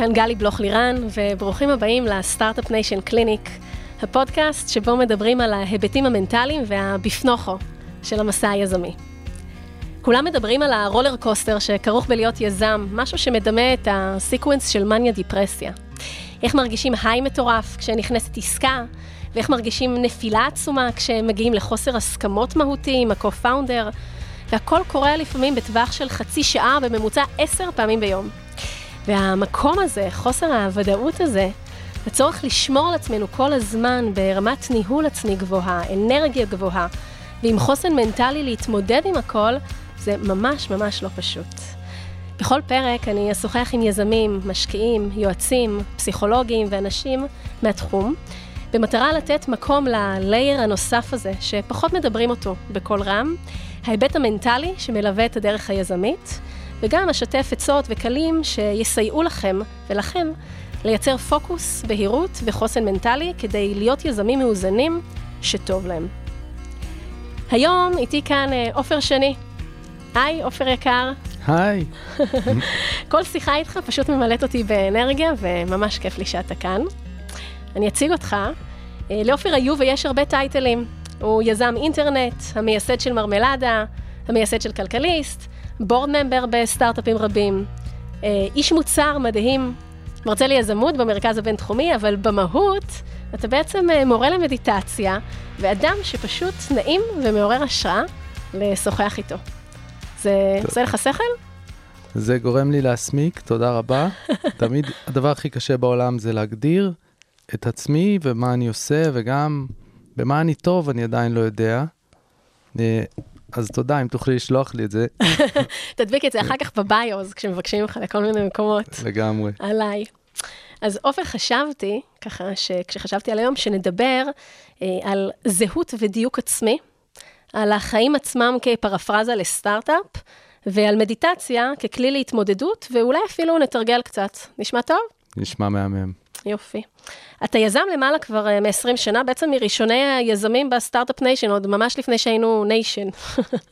כאן גלי בלוך לירן, וברוכים הבאים לסטארט-אפ ניישן קליניק, הפודקאסט שבו מדברים על ההיבטים המנטליים והבפנוכו של המסע היזמי. כולם מדברים על ה roller coaster שכרוך בלהיות יזם, משהו שמדמה את ה sequence של מניה דיפרסיה. איך מרגישים high מטורף כשנכנסת עסקה, ואיך מרגישים נפילה עצומה כשמגיעים לחוסר הסכמות מהותי עם ה-co-founder, והכל קורה לפעמים בטווח של חצי שעה, בממוצע עשר פעמים ביום. והמקום הזה, חוסר הוודאות הזה, הצורך לשמור על עצמנו כל הזמן ברמת ניהול עצמי גבוהה, אנרגיה גבוהה, ועם חוסן מנטלי להתמודד עם הכל, זה ממש ממש לא פשוט. בכל פרק אני אשוחח עם יזמים, משקיעים, יועצים, פסיכולוגים ואנשים מהתחום, במטרה לתת מקום ללייר הנוסף הזה, שפחות מדברים אותו בקול רם, ההיבט המנטלי שמלווה את הדרך היזמית, וגם אשתף עצות וכלים שיסייעו לכם ולכם לייצר פוקוס, בהירות וחוסן מנטלי כדי להיות יזמים מאוזנים שטוב להם. היום איתי כאן אה, עופר שני. היי, עופר יקר. היי. כל שיחה איתך פשוט ממלאת אותי באנרגיה, וממש כיף לי שאתה כאן. אני אציג אותך. אה, לעופר היו ויש הרבה טייטלים. הוא יזם אינטרנט, המייסד של מרמלדה, המייסד של כלכליסט, בורד ממבר בסטארט-אפים רבים, אה, איש מוצר מדהים, מרצה ליזמות במרכז הבינתחומי, אבל במהות אתה בעצם אה, מורה למדיטציה, ואדם שפשוט נעים ומעורר השראה לשוחח איתו. זה עושה לך שכל? זה גורם לי להסמיק, תודה רבה. תמיד הדבר הכי קשה בעולם זה להגדיר את עצמי ומה אני עושה, וגם במה אני טוב, אני עדיין לא יודע. אז תודה, אם תוכלי לשלוח לי את זה. תדביק את זה אחר כך בביוז, כשמבקשים ממך לכל מיני מקומות. לגמרי. עליי. אז עופר, חשבתי, ככה, שכשחשבתי על היום, שנדבר אה, על זהות ודיוק עצמי, על החיים עצמם כפרפרזה לסטארט-אפ, ועל מדיטציה ככלי להתמודדות, ואולי אפילו נתרגל קצת. נשמע טוב? נשמע מהמם. יופי. אתה יזם למעלה כבר אה, מ-20 שנה, בעצם מראשוני היזמים בסטארט-אפ nation, עוד ממש לפני שהיינו ניישן.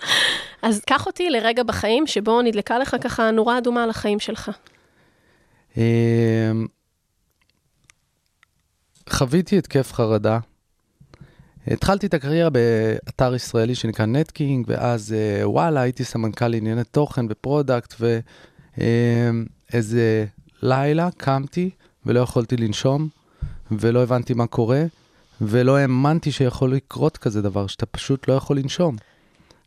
אז קח אותי לרגע בחיים שבו נדלקה לך ככה נורה אדומה על החיים שלך. אמ, חוויתי התקף חרדה. התחלתי את הקריירה באתר ישראלי שנקרא נטקינג, ואז אה, וואלה, הייתי סמנכ"ל ענייני תוכן ו product, ואיזה לילה קמתי ולא יכולתי לנשום, ולא הבנתי מה קורה, ולא האמנתי שיכול לקרות כזה דבר, שאתה פשוט לא יכול לנשום.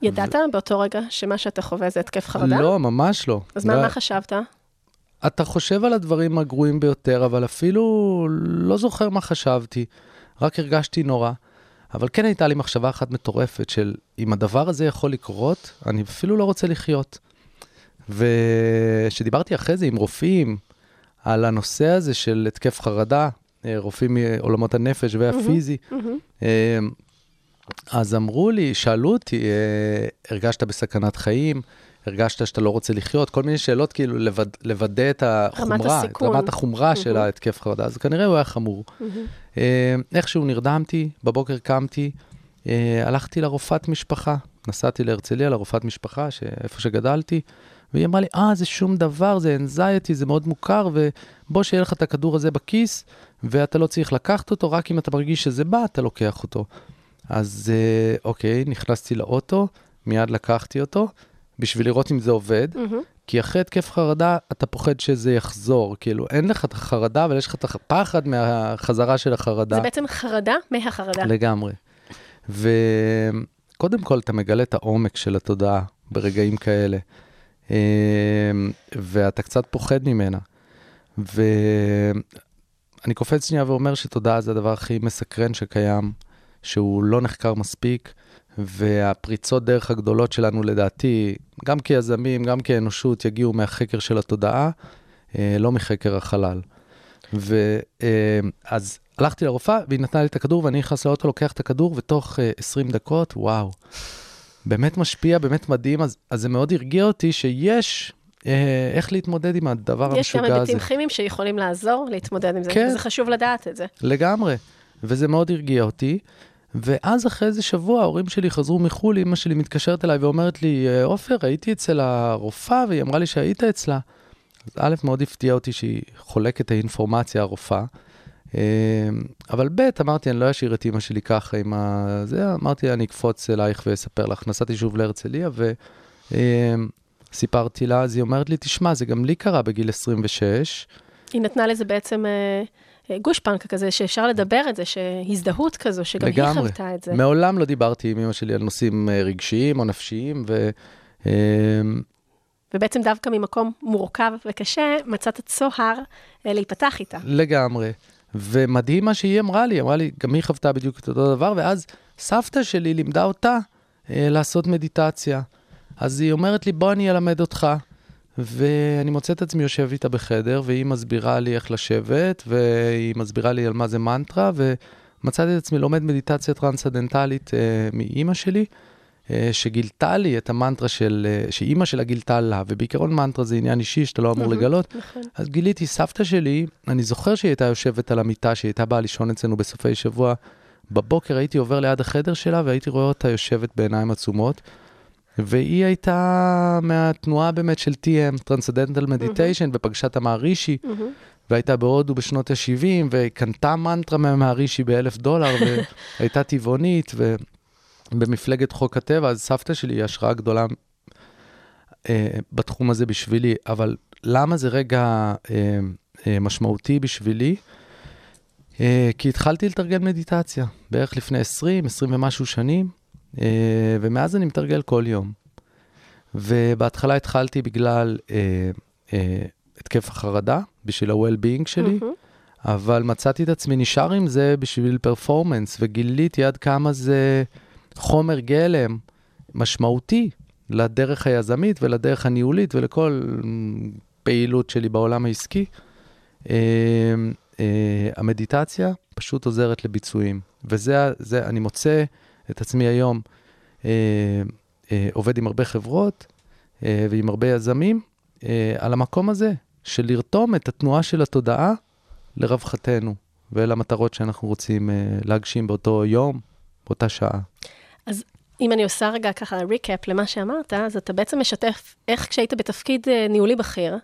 ידעת ו... באותו רגע שמה שאתה חווה זה התקף חרדה? לא, ממש לא. אז לא... מה, מה חשבת? אתה חושב על הדברים הגרועים ביותר, אבל אפילו לא זוכר מה חשבתי, רק הרגשתי נורא. אבל כן הייתה לי מחשבה אחת מטורפת של אם הדבר הזה יכול לקרות, אני אפילו לא רוצה לחיות. וכשדיברתי אחרי זה עם רופאים על הנושא הזה של התקף חרדה, אה, רופאים מעולמות הנפש והפיזי, mm-hmm, mm-hmm. אז אמרו לי, שאלו אותי, אה, הרגשת בסכנת חיים? הרגשת שאתה לא רוצה לחיות? כל מיני שאלות כאילו לווד, לוודא את החומרה, רמת הסיכון. את רמת החומרה mm-hmm. של ההתקף חרדה, אז כנראה הוא היה חמור. Mm-hmm. איכשהו נרדמתי, בבוקר קמתי, הלכתי לרופאת משפחה, נסעתי להרצליה, לרופאת משפחה, איפה שגדלתי, והיא אמרה לי, אה, זה שום דבר, זה אנזייטי, זה מאוד מוכר, ובוא שיהיה לך את הכדור הזה בכיס, ואתה לא צריך לקחת אותו, רק אם אתה מרגיש שזה בא, אתה לוקח אותו. אז אה, אוקיי, נכנסתי לאוטו, מיד לקחתי אותו, בשביל לראות אם זה עובד, mm-hmm. כי אחרי התקף חרדה, אתה פוחד שזה יחזור. כאילו, אין לך את החרדה, אבל יש לך את הפחד מהחזרה של החרדה. זה בעצם חרדה מהחרדה. לגמרי. וקודם כל, אתה מגלה את העומק של התודעה ברגעים כאלה. אמ, ואתה קצת פוחד ממנה. ואני קופץ שנייה ואומר שתודעה זה הדבר הכי מסקרן שקיים, שהוא לא נחקר מספיק, והפריצות דרך הגדולות שלנו לדעתי, גם כיזמים, גם כאנושות, יגיעו מהחקר של התודעה, אה, לא מחקר החלל. ואז אמ, הלכתי לרופאה, והיא נתנה לי את הכדור, ואני נכנס לאוטו, לוקח את הכדור, ותוך 20 אה, דקות, וואו. באמת משפיע, באמת מדהים, אז, אז זה מאוד הרגיע אותי שיש אה, איך להתמודד עם הדבר המשוגע הזה. יש גם היבטים כימיים שיכולים לעזור להתמודד עם זה, כן. וזה חשוב לדעת את זה. לגמרי, וזה מאוד הרגיע אותי. ואז אחרי איזה שבוע ההורים שלי חזרו מחו"ל, אמא שלי מתקשרת אליי ואומרת לי, עופר, הייתי אצל הרופאה, והיא אמרה לי שהיית אצלה. אז א', מאוד הפתיע אותי שהיא חולקת את האינפורמציה הרופאה. אבל ב', אמרתי, אני לא אשאיר את אימא שלי ככה עם ה... זה, אמרתי, אני אקפוץ אלייך ואספר לך. נסעתי שוב להרצליה וסיפרתי לה, אז היא אומרת לי, תשמע, זה גם לי קרה בגיל 26. היא נתנה לזה בעצם אה, גושפנקה כזה, שאפשר לדבר את זה, שהזדהות כזו, שגם לגמרי. היא חוותה את זה. מעולם לא דיברתי עם אמא שלי על נושאים אה, רגשיים או נפשיים, ו... אה, ובעצם דווקא ממקום מורכב וקשה, מצאת צוהר להיפתח איתה. לגמרי. ומדהים מה שהיא אמרה לי, אמרה לי, גם היא חוותה בדיוק את אותו דבר, ואז סבתא שלי לימדה אותה אה, לעשות מדיטציה. אז היא אומרת לי, בוא אני אלמד אותך. ואני מוצא את עצמי יושב איתה בחדר, והיא מסבירה לי איך לשבת, והיא מסבירה לי על מה זה מנטרה, ומצאתי את עצמי לומד מדיטציה טרנסדנטלית אה, מאימא שלי, שגילתה לי את המנטרה של, אה, שאימא שלה גילתה לה, ובעיקרון מנטרה זה עניין אישי שאתה לא אמור לגלות. נכון. אז גיליתי, סבתא שלי, אני זוכר שהיא הייתה יושבת על המיטה, שהיא הייתה באה לישון אצלנו בסופי שבוע. בבוקר הייתי עובר ליד החדר שלה והייתי רואה אותה יושבת בעיניים עצומות. והיא הייתה מהתנועה באמת של TM, Transcendental Meditation. ופגשה את המערישי, mm-hmm. והייתה בהודו בשנות ה-70, וקנתה מנטרה מהמערישי באלף דולר, והייתה טבעונית, ובמפלגת חוק הטבע, אז סבתא שלי היא השראה גדולה אה, בתחום הזה בשבילי, אבל למה זה רגע אה, אה, משמעותי בשבילי? אה, כי התחלתי לתרגל מדיטציה, בערך לפני 20, 20 ומשהו שנים. אה, ומאז אני מתרגל כל יום. ובהתחלה התחלתי בגלל אה, אה, התקף החרדה, בשביל ה-well-being שלי, mm-hmm. אבל מצאתי את עצמי נשאר עם זה בשביל פרפורמנס, וגיליתי עד כמה זה חומר גלם משמעותי לדרך היזמית ולדרך הניהולית ולכל פעילות שלי בעולם העסקי. Uh, uh, המדיטציה פשוט עוזרת לביצועים, וזה, זה, אני מוצא את עצמי היום אה, אה, עובד עם הרבה חברות אה, ועם הרבה יזמים אה, על המקום הזה של לרתום את התנועה של התודעה לרווחתנו ולמטרות שאנחנו רוצים אה, להגשים באותו יום, באותה שעה. אז אם אני עושה רגע ככה ריקאפ למה שאמרת, אז אתה בעצם משתף איך כשהיית בתפקיד אה, ניהולי בכיר,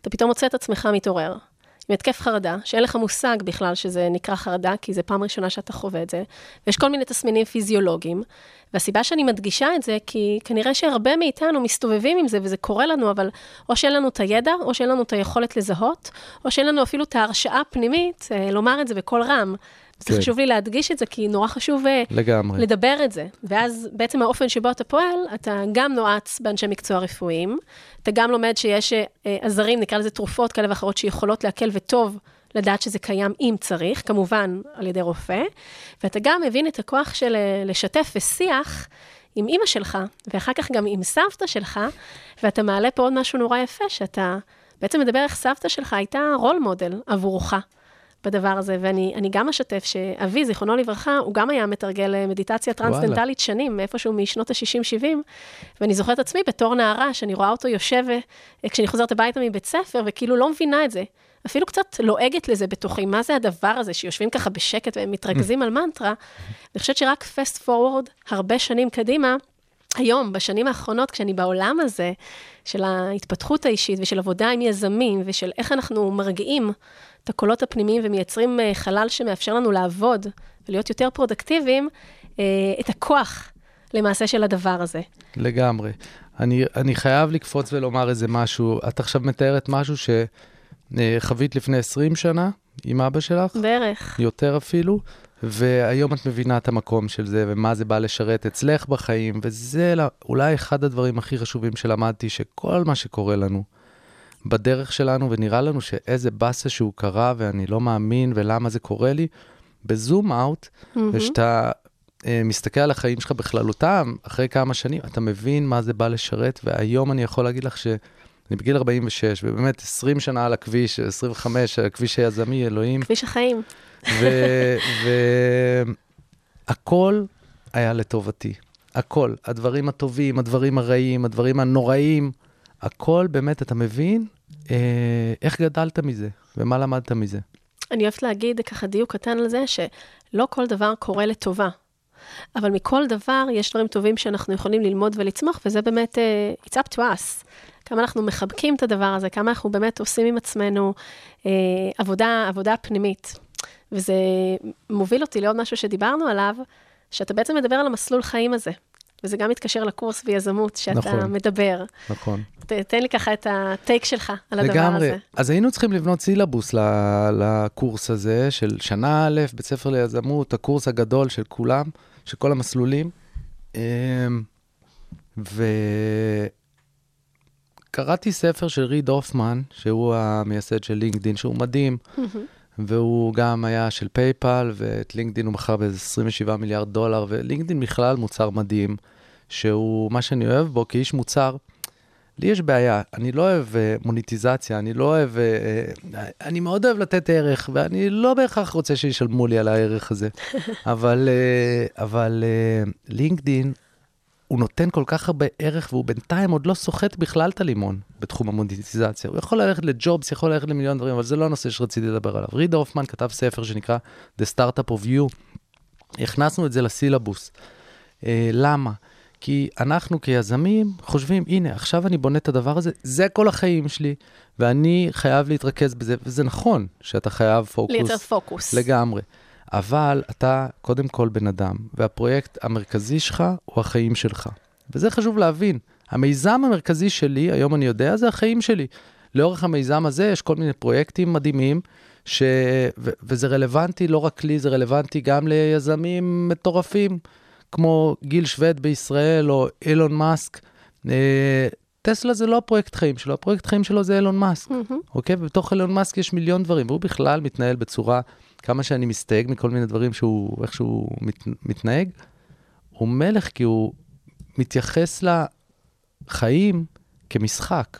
אתה פתאום מוצא את עצמך מתעורר. עם התקף חרדה, שאין לך מושג בכלל שזה נקרא חרדה, כי זו פעם ראשונה שאתה חווה את זה, ויש כל מיני תסמינים פיזיולוגיים, והסיבה שאני מדגישה את זה, כי כנראה שהרבה מאיתנו מסתובבים עם זה, וזה קורה לנו, אבל או שאין לנו את הידע, או שאין לנו את היכולת לזהות, או שאין לנו אפילו את ההרשאה הפנימית אה, לומר את זה בקול רם. כן. זה חשוב לי להדגיש את זה, כי נורא חשוב אה, לגמרי. לדבר את זה. ואז בעצם האופן שבו אתה פועל, אתה גם נועץ באנשי מקצוע רפואיים, אתה גם לומד שיש אה, עזרים, נקרא לזה תרופות כאלה ואחרות, שיכולות להקל וטוב לדעת שזה קיים אם צריך, כמובן על ידי רופא, ואתה גם מבין את הכוח של אה, לשתף ושיח. עם אימא שלך, ואחר כך גם עם סבתא שלך, ואתה מעלה פה עוד משהו נורא יפה, שאתה בעצם מדבר איך סבתא שלך הייתה רול מודל עבורך. בדבר הזה, ואני גם אשתף שאבי, זיכרונו לברכה, הוא גם היה מתרגל אה, מדיטציה טרנסדנטלית שנים, מאיפשהו משנות ה-60-70, ואני זוכרת עצמי בתור נערה, שאני רואה אותו יושב, אה, כשאני חוזרת הביתה מבית ספר, וכאילו לא מבינה את זה. אפילו קצת לועגת לזה בתוכי, מה זה הדבר הזה שיושבים ככה בשקט והם מתרכזים על מנטרה. אני חושבת שרק fast forward, הרבה שנים קדימה, היום, בשנים האחרונות, כשאני בעולם הזה, של ההתפתחות האישית ושל עבודה עם יזמים ושל איך אנחנו מרגיעים את הקולות הפנימיים ומייצרים אה, חלל שמאפשר לנו לעבוד ולהיות יותר פרודקטיביים, אה, את הכוח למעשה של הדבר הזה. לגמרי. אני, אני חייב לקפוץ ולומר איזה משהו. את עכשיו מתארת משהו שחווית לפני 20 שנה עם אבא שלך. בערך. יותר אפילו. והיום את מבינה את המקום של זה, ומה זה בא לשרת אצלך בחיים, וזה אולי אחד הדברים הכי חשובים שלמדתי, שכל מה שקורה לנו, בדרך שלנו, ונראה לנו שאיזה באסה שהוא קרה, ואני לא מאמין, ולמה זה קורה לי, בזום אאוט, mm-hmm. ושאתה אה, מסתכל על החיים שלך בכללותם, אחרי כמה שנים, אתה מבין מה זה בא לשרת, והיום אני יכול להגיד לך ש... אני בגיל 46, ובאמת 20 שנה על הכביש, 25, הכביש היזמי, אלוהים. כביש החיים. והכל היה לטובתי. הכל. הדברים הטובים, הדברים הרעים, הדברים הנוראים, הכל באמת, אתה מבין אה, איך גדלת מזה ומה למדת מזה. אני אוהבת להגיד ככה דיוק קטן על זה, שלא כל דבר קורה לטובה. אבל מכל דבר יש דברים טובים שאנחנו יכולים ללמוד ולצמוח, וזה באמת, uh, it's up to us. כמה אנחנו מחבקים את הדבר הזה, כמה אנחנו באמת עושים עם עצמנו uh, עבודה, עבודה פנימית. וזה מוביל אותי לעוד משהו שדיברנו עליו, שאתה בעצם מדבר על המסלול חיים הזה. וזה גם מתקשר לקורס ביזמות שאתה נכון, מדבר. נכון. תן לי ככה את הטייק שלך על הדבר לגמרי. הזה. לגמרי. אז היינו צריכים לבנות סילבוס לקורס הזה של שנה א', בית ספר ליזמות, הקורס הגדול של כולם, של כל המסלולים. אמ, וקראתי ספר של ריד הופמן, שהוא המייסד של לינקדין, שהוא מדהים. והוא גם היה של פייפל, ואת לינקדין הוא מכר באיזה 27 מיליארד דולר, ולינקדין בכלל מוצר מדהים, שהוא מה שאני אוהב בו כאיש מוצר. לי יש בעיה, אני לא אוהב uh, מוניטיזציה, אני לא אוהב, uh, אני מאוד אוהב לתת ערך, ואני לא בהכרח רוצה שישלמו לי על הערך הזה. אבל, uh, אבל לינקדין הוא נותן כל כך הרבה ערך, והוא בינתיים עוד לא סוחט בכלל את הלימון בתחום המוניטיזציה. הוא יכול ללכת לג'ובס, יכול ללכת למיליון דברים, אבל זה לא הנושא שרציתי לדבר עליו. ריד הופמן כתב ספר שנקרא The Startup of You. הכנסנו את זה לסילבוס. Uh, למה? כי אנחנו כיזמים חושבים, הנה, עכשיו אני בונה את הדבר הזה, זה כל החיים שלי, ואני חייב להתרכז בזה, וזה נכון שאתה חייב פוקוס. לייצר פוקוס. לגמרי. אבל אתה קודם כל בן אדם, והפרויקט המרכזי שלך הוא החיים שלך. וזה חשוב להבין. המיזם המרכזי שלי, היום אני יודע, זה החיים שלי. לאורך המיזם הזה יש כל מיני פרויקטים מדהימים, ש... ו... וזה רלוונטי לא רק לי, זה רלוונטי גם ליזמים מטורפים, כמו גיל שווד בישראל או אילון מאסק. אה, טסלה זה לא הפרויקט חיים שלו, הפרויקט חיים שלו זה אילון מאסק, mm-hmm. אוקיי? ובתוך אילון מאסק יש מיליון דברים, והוא בכלל מתנהל בצורה כמה שאני מסתייג מכל מיני דברים שהוא, איך שהוא מת, מתנהג, הוא מלך כי הוא מתייחס לחיים כמשחק.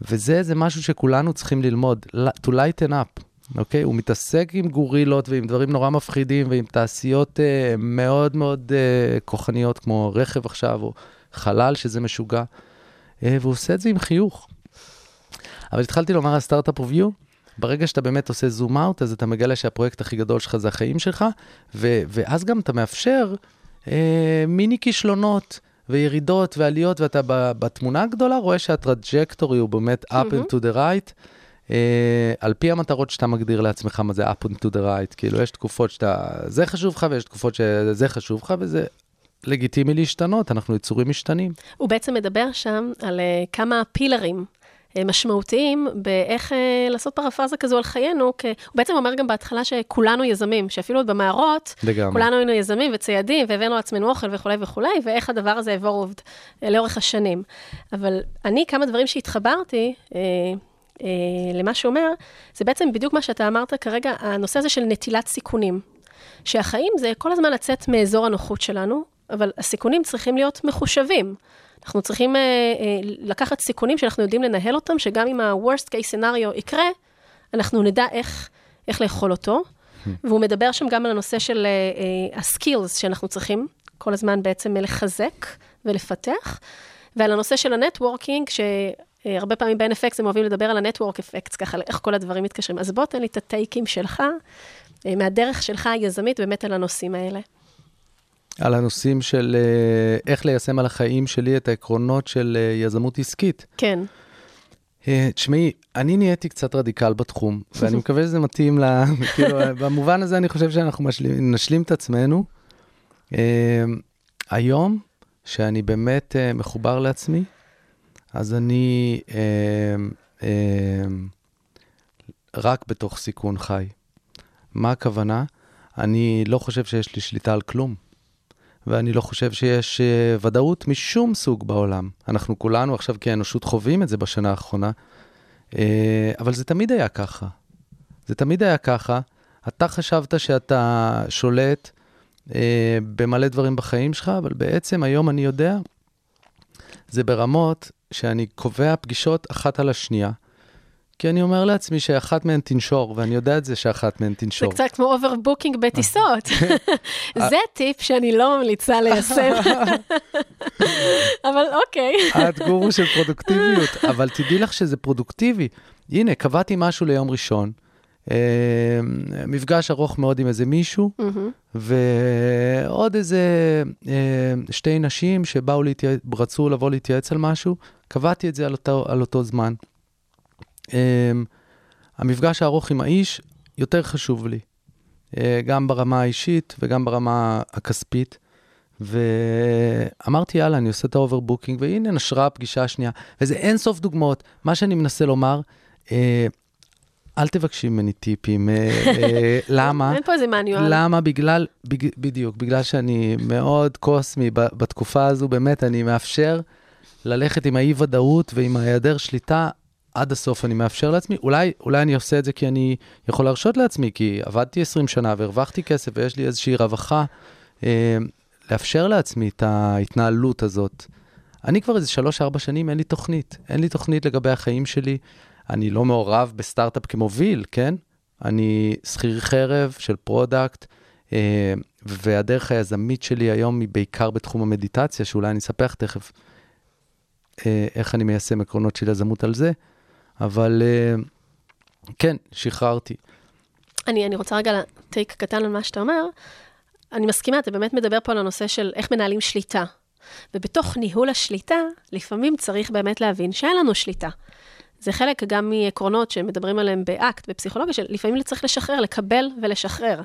וזה זה משהו שכולנו צריכים ללמוד, to lighten up, אוקיי? הוא מתעסק עם גורילות ועם דברים נורא מפחידים ועם תעשיות uh, מאוד מאוד uh, כוחניות, כמו רכב עכשיו, או חלל שזה משוגע, uh, והוא עושה את זה עם חיוך. אבל התחלתי לומר על Startup of You, ברגע שאתה באמת עושה zoom out, אז אתה מגלה שהפרויקט הכי גדול שלך זה החיים שלך, ו- ואז גם אתה מאפשר אה, מיני כישלונות וירידות ועליות, ואתה בתמונה הגדולה רואה שה trajectory הוא באמת up and to the right. Uh, על פי המטרות שאתה מגדיר לעצמך מה זה up and to the right, כאילו יש תקופות שאתה, זה חשוב לך ויש תקופות שזה חשוב לך וזה לגיטימי להשתנות, אנחנו יצורים משתנים. הוא בעצם מדבר שם על uh, כמה פילרים משמעותיים באיך אה, לעשות פרפרזה כזו על חיינו. כי הוא בעצם אומר גם בהתחלה שכולנו יזמים, שאפילו עוד במערות, לגמרי. כולנו היינו יזמים וציידים, והבאנו לעצמנו אוכל וכולי וכולי, ואיך הדבר הזה יעבור אה, לאורך השנים. אבל אני, כמה דברים שהתחברתי, אה, למה שהוא אומר, זה בעצם בדיוק מה שאתה אמרת כרגע, הנושא הזה של נטילת סיכונים. שהחיים זה כל הזמן לצאת מאזור הנוחות שלנו, אבל הסיכונים צריכים להיות מחושבים. אנחנו צריכים uh, uh, לקחת סיכונים שאנחנו יודעים לנהל אותם, שגם אם ה-worst case scenario יקרה, אנחנו נדע איך, איך לאכול אותו. והוא מדבר שם גם על הנושא של uh, uh, ה-skills שאנחנו צריכים כל הזמן בעצם לחזק ולפתח, ועל הנושא של הנטוורקינג, שהרבה פעמים ב-NFX הם אוהבים לדבר על ה-network effects, ככה, איך כל הדברים מתקשרים. אז בוא תן לי את הטייקים שלך, מהדרך שלך היזמית, באמת על הנושאים האלה. על הנושאים של uh, איך ליישם על החיים שלי את העקרונות של uh, יזמות עסקית. כן. Uh, תשמעי, אני נהייתי קצת רדיקל בתחום, ואני מקווה שזה מתאים ל... כאילו, במובן הזה אני חושב שאנחנו משלים, נשלים את עצמנו. היום, שאני באמת מחובר לעצמי, אז אני רק בתוך סיכון חי. מה הכוונה? אני לא חושב שיש לי שליטה על כלום. ואני לא חושב שיש uh, ודאות משום סוג בעולם. אנחנו כולנו עכשיו כאנושות חווים את זה בשנה האחרונה, uh, אבל זה תמיד היה ככה. זה תמיד היה ככה. אתה חשבת שאתה שולט uh, במלא דברים בחיים שלך, אבל בעצם היום אני יודע, זה ברמות שאני קובע פגישות אחת על השנייה. כי אני אומר לעצמי שאחת מהן תנשור, ואני יודע את זה שאחת מהן תנשור. זה קצת כמו overbooking בטיסות. זה טיפ שאני לא ממליצה ליישם. אבל אוקיי. את גורו של פרודוקטיביות, אבל תדעי לך שזה פרודוקטיבי. הנה, קבעתי משהו ליום ראשון, אה, מפגש ארוך מאוד עם איזה מישהו, ועוד איזה אה, שתי נשים שבאו להתייעץ, רצו לבוא להתייעץ על משהו, קבעתי את זה על אותו, על אותו זמן. אה, המפגש הארוך עם האיש יותר חשוב לי, אה, גם ברמה האישית וגם ברמה הכספית. ואמרתי, יאללה, אני עושה את ה overbooking, והנה נשרה הפגישה השנייה. וזה אין סוף דוגמאות. מה שאני מנסה לומר, אה, אל תבקשי ממני טיפים. אה, אה, למה? אין פה איזה manual. למה? בגלל, בג, בדיוק, בגלל שאני מאוד קוסמי ב, בתקופה הזו, באמת, אני מאפשר ללכת עם האי-ודאות ועם ההיעדר שליטה עד הסוף אני מאפשר לעצמי. אולי, אולי אני עושה את זה כי אני יכול להרשות לעצמי, כי עבדתי 20 שנה והרווחתי כסף ויש לי איזושהי רווחה. אה, לאפשר לעצמי את ההתנהלות הזאת. אני כבר איזה 3-4 שנים, אין לי תוכנית. אין לי תוכנית לגבי החיים שלי. אני לא מעורב בסטארט-אפ כמוביל, כן? אני שכיר חרב של product, אה, והדרך היזמית שלי היום היא בעיקר בתחום המדיטציה, שאולי אני אספר תכף אה, איך אני מיישם עקרונות של יזמות על זה, אבל אה, כן, שחררתי. אני, אני רוצה רגע טייק קטן על מה שאתה אומר. אני מסכימה, אתה באמת מדבר פה על הנושא של איך מנהלים שליטה. ובתוך ניהול השליטה, לפעמים צריך באמת להבין שאין לנו שליטה. זה חלק גם מעקרונות שמדברים עליהם באקט, בפסיכולוגיה, שלפעמים צריך לשחרר, לקבל ולשחרר.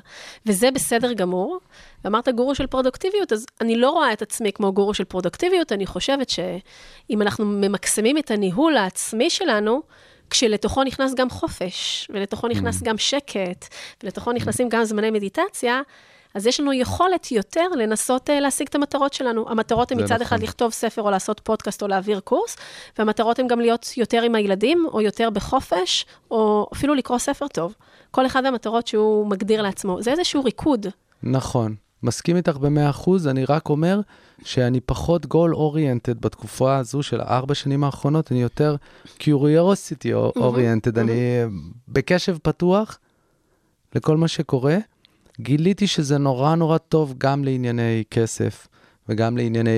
וזה בסדר גמור. ואמרת גורו של פרודוקטיביות, אז אני לא רואה את עצמי כמו גורו של פרודוקטיביות, אני חושבת שאם אנחנו ממקסמים את הניהול העצמי שלנו, כשלתוכו נכנס גם חופש, ולתוכו נכנס mm. גם שקט, ולתוכו נכנסים גם זמני מדיטציה, אז יש לנו יכולת יותר לנסות uh, להשיג את המטרות שלנו. המטרות הן מצד נכון. אחד לכתוב ספר או לעשות פודקאסט או להעביר קורס, והמטרות הן גם להיות יותר עם הילדים, או יותר בחופש, או אפילו לקרוא ספר טוב. כל אחד מהמטרות שהוא מגדיר לעצמו. זה איזשהו ריקוד. נכון. מסכים איתך במאה אחוז, אני רק אומר שאני פחות גול אוריינטד בתקופה הזו של הארבע שנים האחרונות, אני יותר curiosity oriented, אני בקשב פתוח לכל מה שקורה. גיליתי שזה נורא נורא טוב גם לענייני כסף וגם לענייני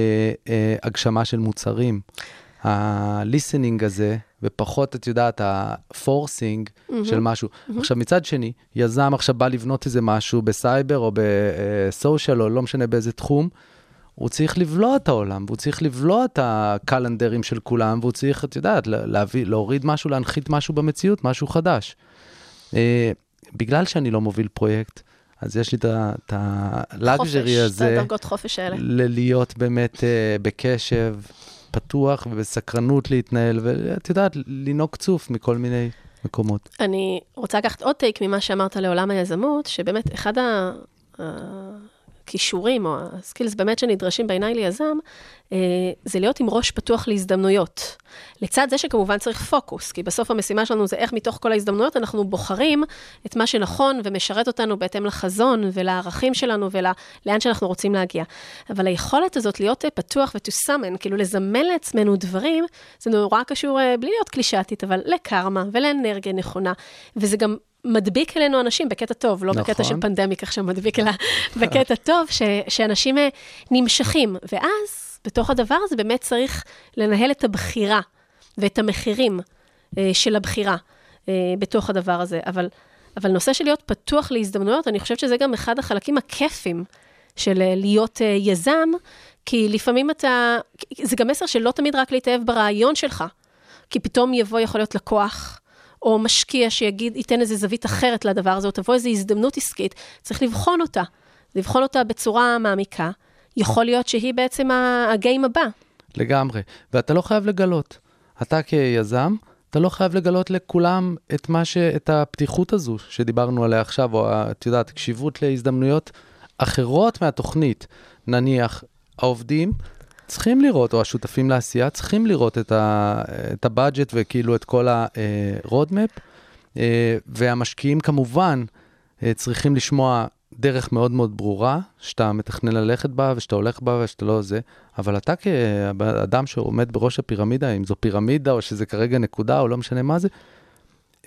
אה, הגשמה של מוצרים. ה listening הזה, ופחות, את יודעת, ה forcing mm-hmm. של משהו. Mm-hmm. עכשיו, מצד שני, יזם עכשיו בא לבנות איזה משהו בסייבר או ב social, או לא משנה באיזה תחום, הוא צריך לבלוע את העולם, והוא צריך לבלוע את הקלנדרים של כולם, והוא צריך, את יודעת, להביא, להוריד משהו, להנחית משהו במציאות, משהו חדש. אה, בגלל שאני לא מוביל פרויקט, אז יש לי את הלאגז'רי הזה. את הדרגות חופש האלה. להיות באמת uh, בקשב פתוח ובסקרנות להתנהל, ואת יודעת, לנהוג צוף מכל מיני מקומות. אני רוצה לקחת עוד טייק ממה שאמרת לעולם היזמות, שבאמת אחד ה... הכישורים או הסקילס באמת שנדרשים בעיניי ליזם, אה, זה להיות עם ראש פתוח להזדמנויות. לצד זה שכמובן צריך פוקוס, כי בסוף המשימה שלנו זה איך מתוך כל ההזדמנויות אנחנו בוחרים את מה שנכון ומשרת אותנו בהתאם לחזון ולערכים שלנו ולאן שאנחנו רוצים להגיע. אבל היכולת הזאת להיות פתוח ו-to summon, כאילו לזמן לעצמנו דברים, זה נורא קשור, אה, בלי להיות קלישאתית, אבל לקרמה ולאנרגיה נכונה. וזה גם מדביק אלינו אנשים בקטע טוב, לא נכון. בקטע של פנדמיק עכשיו מדביק אלא בקטע טוב, ש, שאנשים אה, נמשכים. ואז, בתוך הדבר הזה באמת צריך לנהל את הבחירה ואת המחירים אה, של הבחירה אה, בתוך הדבר הזה. אבל, אבל נושא של להיות פתוח להזדמנויות, אני חושבת שזה גם אחד החלקים הכיפים של להיות יזם, כי לפעמים אתה, זה גם מסר של לא תמיד רק להתאהב ברעיון שלך, כי פתאום יבוא, יכול להיות לקוח, או משקיע שיגיד, ייתן איזו זווית אחרת לדבר הזה, או תבוא איזו הזדמנות עסקית, צריך לבחון אותה. לבחון אותה בצורה מעמיקה. יכול להיות שהיא בעצם הגיים הבא. לגמרי, ואתה לא חייב לגלות. אתה כיזם, אתה לא חייב לגלות לכולם את מה ש... את הפתיחות הזו שדיברנו עליה עכשיו, או את יודעת, קשיבות להזדמנויות אחרות מהתוכנית. נניח, העובדים צריכים לראות, או השותפים לעשייה צריכים לראות את, ה, את הבאג'ט וכאילו את כל ה-roadmap, אה, והמשקיעים כמובן אה, צריכים לשמוע דרך מאוד מאוד ברורה, שאתה מתכנן ללכת בה ושאתה הולך בה ושאתה לא זה, אבל אתה כאדם שעומד בראש הפירמידה, אם זו פירמידה או שזה כרגע נקודה או לא משנה מה זה,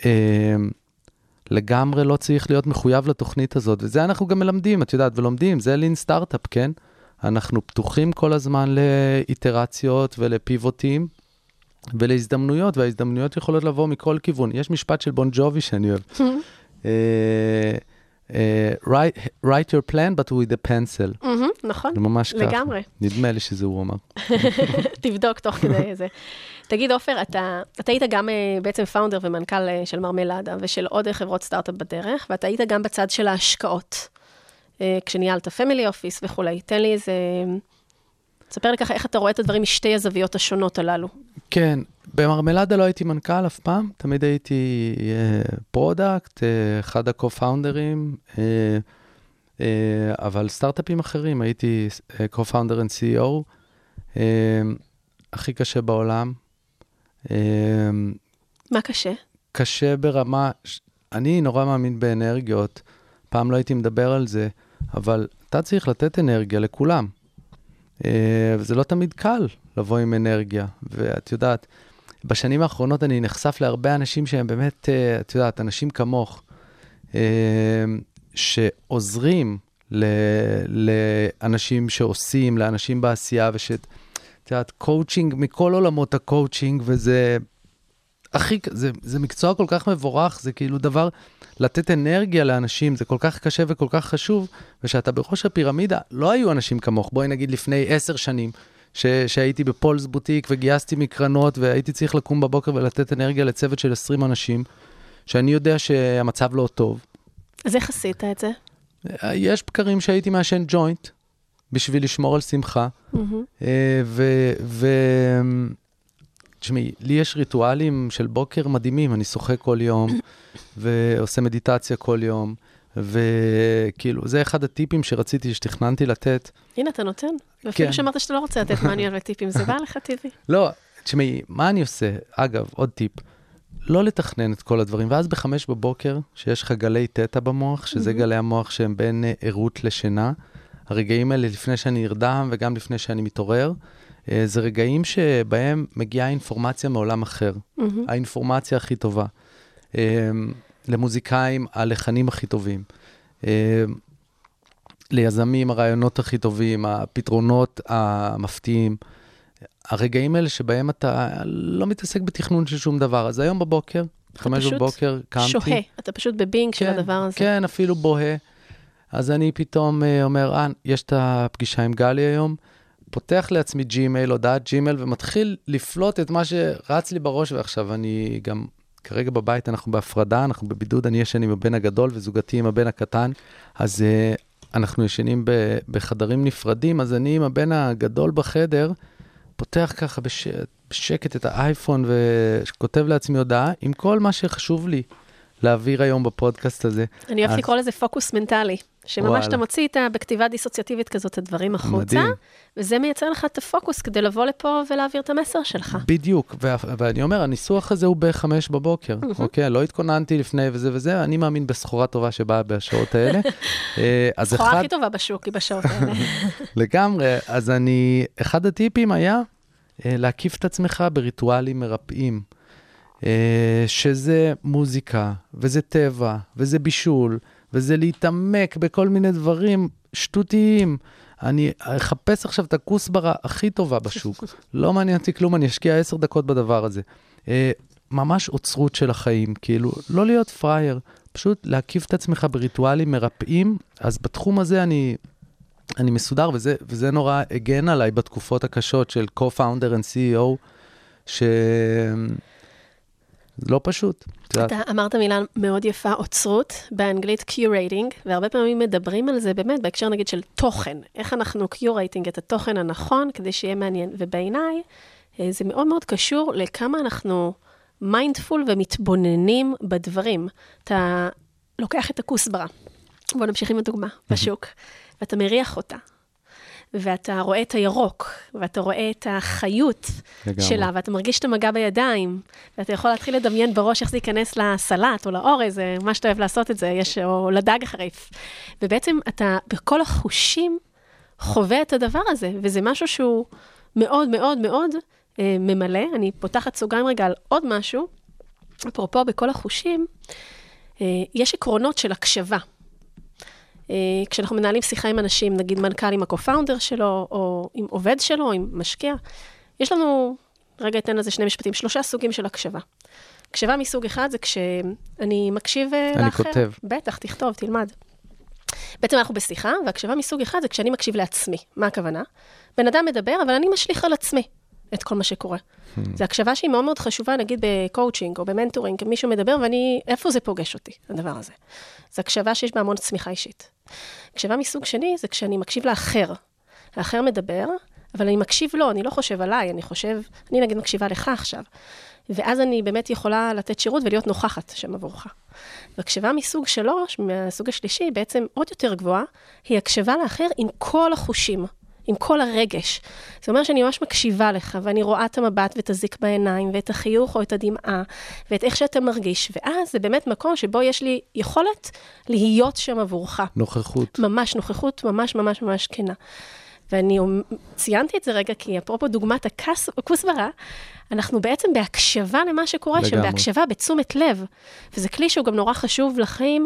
אה, לגמרי לא צריך להיות מחויב לתוכנית הזאת, וזה אנחנו גם מלמדים, את יודעת, ולומדים, זה לין סטארט-אפ, כן? אנחנו פתוחים כל הזמן לאיטרציות ולפיבוטים ולהזדמנויות, וההזדמנויות יכולות לבוא מכל כיוון. יש משפט של בון ג'ובי שאני אוהב. write, write your plan, but with a pencil. Mm-hmm, נכון, זה ממש ככה. לגמרי. נדמה לי שזה הוא אמר. תבדוק תוך כדי זה. תגיד, עופר, אתה, אתה היית גם uh, בעצם founder ומנכ"ל uh, של מרמלדה ושל עוד חברות סטארט-אפ בדרך, ואתה היית גם בצד של ההשקעות, uh, כשניהלת family office וכולי. תן לי איזה... תספר לי ככה איך אתה רואה את הדברים משתי הזוויות השונות הללו. כן, במרמלדה לא הייתי מנכ"ל אף פעם, תמיד הייתי product, uh, uh, אחד ה-co-founders, uh, uh, אבל סטארט-אפים אחרים, הייתי uh, co-founder and CEO, uh, הכי קשה בעולם. Uh, מה קשה? קשה ברמה, אני נורא מאמין באנרגיות, פעם לא הייתי מדבר על זה, אבל אתה צריך לתת אנרגיה לכולם. וזה לא תמיד קל לבוא עם אנרגיה, ואת יודעת, בשנים האחרונות אני נחשף להרבה אנשים שהם באמת, את יודעת, אנשים כמוך, שעוזרים לאנשים שעושים, לאנשים בעשייה, וש... את יודעת, קואוצ'ינג מכל עולמות הקואוצ'ינג, וזה הכי, זה, זה מקצוע כל כך מבורך, זה כאילו דבר, לתת אנרגיה לאנשים, זה כל כך קשה וכל כך חשוב, ושאתה בראש הפירמידה, לא היו אנשים כמוך, בואי נגיד לפני עשר שנים, ש, שהייתי בפולס בוטיק וגייסתי מקרנות, והייתי צריך לקום בבוקר ולתת אנרגיה לצוות של 20 אנשים, שאני יודע שהמצב לא טוב. אז איך עשית את זה? יש בקרים שהייתי מעשן ג'וינט, בשביל לשמור על שמחה, mm-hmm. ו... ו... תשמעי, לי יש ריטואלים של בוקר מדהימים, אני שוחה כל יום, ועושה מדיטציה כל יום, וכאילו, זה אחד הטיפים שרציתי, שתכננתי לתת. הנה, אתה נותן. ואפילו כן. שאמרת שאתה לא רוצה לתת מניאל וטיפים, זה בא לך טבעי. לא, תשמעי, מה אני עושה? אגב, עוד טיפ. לא לתכנן את כל הדברים, ואז בחמש בבוקר, שיש לך גלי תטא במוח, שזה גלי המוח שהם בין ערות לשינה, הרגעים האלה לפני שאני ארדם וגם לפני שאני מתעורר, זה רגעים שבהם מגיעה אינפורמציה מעולם אחר, mm-hmm. האינפורמציה הכי טובה. אה, למוזיקאים, הלחנים הכי טובים. אה, ליזמים, הרעיונות הכי טובים, הפתרונות המפתיעים. הרגעים האלה שבהם אתה לא מתעסק בתכנון של שום דבר. אז היום בבוקר, חמש בבוקר, קמתי. שוהה, אתה פשוט בבינג כן, של הדבר הזה. כן, אפילו בוהה. אז אני פתאום אומר, אה, יש את הפגישה עם גלי היום, פותח לעצמי ג'ימייל, הודעת ג'ימייל, ומתחיל לפלוט את מה שרץ לי בראש, ועכשיו אני גם, כרגע בבית אנחנו בהפרדה, אנחנו בבידוד, אני ישן עם הבן הגדול וזוגתי עם הבן הקטן, אז uh, אנחנו ישנים ב, בחדרים נפרדים, אז אני עם הבן הגדול בחדר, פותח ככה בש, בשקט את האייפון וכותב לעצמי הודעה עם כל מה שחשוב לי להעביר היום בפודקאסט הזה. אני אוהבת אז... לקרוא לזה פוקוס מנטלי. שממש אתה מוציא את בכתיבה דיסוציאטיבית כזאת את הדברים החוצה, מדהים. וזה מייצר לך את הפוקוס כדי לבוא לפה ולהעביר את המסר שלך. בדיוק, ו- ואני אומר, הניסוח הזה הוא בחמש בבוקר, אוקיי? לא התכוננתי לפני וזה וזה, אני מאמין בסחורה טובה שבאה בשעות האלה. אה, הסחורה אחד... הכי טובה בשוק היא בשעות האלה. לגמרי, אז אני, אחד הטיפים היה אה, להקיף את עצמך בריטואלים מרפאים. אה, שזה מוזיקה, וזה טבע, וזה בישול, וזה להתעמק בכל מיני דברים שטותיים. אני אחפש עכשיו את הכוסברה הכי טובה בשוק. לא מעניין אותי כלום, אני אשקיע עשר דקות בדבר הזה. אה, ממש אוצרות של החיים, כאילו, לא להיות פראייר, פשוט להקיף את עצמך בריטואלים מרפאים. אז בתחום הזה אני, אני מסודר, וזה, וזה נורא הגן עליי בתקופות הקשות של co-founder and CEO, ש... זה לא פשוט. אתה אמרת מילה מאוד יפה, אוצרות, באנגלית curating, והרבה פעמים מדברים על זה באמת בהקשר נגיד של תוכן, איך אנחנו curating את התוכן הנכון כדי שיהיה מעניין, ובעיניי אה, זה מאוד מאוד קשור לכמה אנחנו mindful ומתבוננים בדברים. אתה לוקח את הכוסברה, בוא נמשיך עם הדוגמה, בשוק, ואתה מריח אותה, ואתה רואה את הירוק, ואתה רואה את החיות לגמרי. שלה, ואתה מרגיש את המגע בידיים, ואתה יכול להתחיל לדמיין בראש איך זה ייכנס לסלט או לאורז, זה מה שאתה אוהב לעשות את זה, יש, או לדג החריף. ובעצם אתה בכל החושים חווה את הדבר הזה, וזה משהו שהוא מאוד מאוד מאוד אה, ממלא. אני פותחת סוגריים רגע על עוד משהו, אפרופו בכל החושים, אה, יש עקרונות של הקשבה. אה, כשאנחנו מנהלים שיחה עם אנשים, נגיד מנכ"ל עם ה-co-founder שלו, או עם עובד שלו, עם משקיע, יש לנו, רגע אתן לזה שני משפטים, שלושה סוגים של הקשבה. הקשבה מסוג אחד זה כשאני מקשיב אה, אני לאחר. כותב. בטח, תכתוב, תלמד. בעצם אנחנו בשיחה, והקשבה מסוג אחד זה כשאני מקשיב לעצמי. מה הכוונה? בן אדם מדבר, אבל אני משליך על עצמי את כל מה שקורה. Hmm. זו הקשבה שהיא מאוד מאוד חשובה, נגיד בקואוצ'ינג או ב mentoring, מישהו מדבר ואני, איפה זה פוגש אותי, הדבר הזה? זו הקשבה שיש בה המון צמיחה אישית. הקשבה מסוג שני זה כשאני מקשיב לאחר. האחר מדבר, אבל אני מקשיב לו, אני לא חושב עליי, אני חושב, אני נגיד מקשיבה לך עכשיו. ואז אני באמת יכולה לתת שירות ולהיות נוכחת שם עבורך. והקשבה מסוג שלוש, מהסוג השלישי, בעצם עוד יותר גבוהה, היא הקשבה לאחר עם כל החושים, עם כל הרגש. זה אומר שאני ממש מקשיבה לך, ואני רואה את המבט ואת הזיק בעיניים, ואת החיוך או את הדמעה, ואת איך שאתה מרגיש, ואז זה באמת מקום שבו יש לי יכולת להיות שם עבורך. נוכחות. ממש נוכחות, ממש ממש ממש כנה. ואני ציינתי את זה רגע, כי אפרופו דוגמת הכוסברה, אנחנו בעצם בהקשבה למה שקורה שם. בהקשבה בתשומת לב. וזה כלי שהוא גם נורא חשוב לחיים,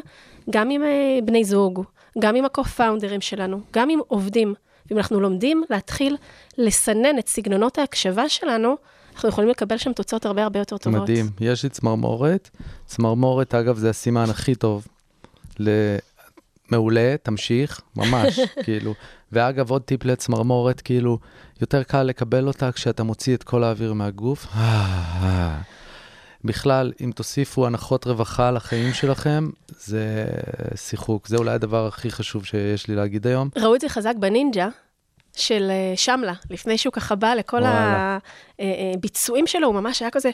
גם עם אה, בני זוג, גם עם ה-co-founders שלנו, גם עם עובדים. ואם אנחנו לומדים להתחיל לסנן את סגנונות ההקשבה שלנו, אנחנו יכולים לקבל שם תוצאות הרבה הרבה יותר טובות. מדהים. יש לי צמרמורת. צמרמורת, אגב, זה הסימן הכי טוב. ל... מעולה, תמשיך, ממש, כאילו. ואגב, עוד טיפ לצמרמורת, כאילו, יותר קל לקבל אותה כשאתה מוציא את כל האוויר מהגוף. בכלל, אם תוסיפו הנחות רווחה לחיים שלכם, זה שיחוק. זה אולי הדבר הכי חשוב שיש לי להגיד היום. ראו את זה חזק בנינג'ה של אה, שמלה, לפני שהוא ככה בא לכל וואלה. הביצועים שלו, הוא ממש היה כזה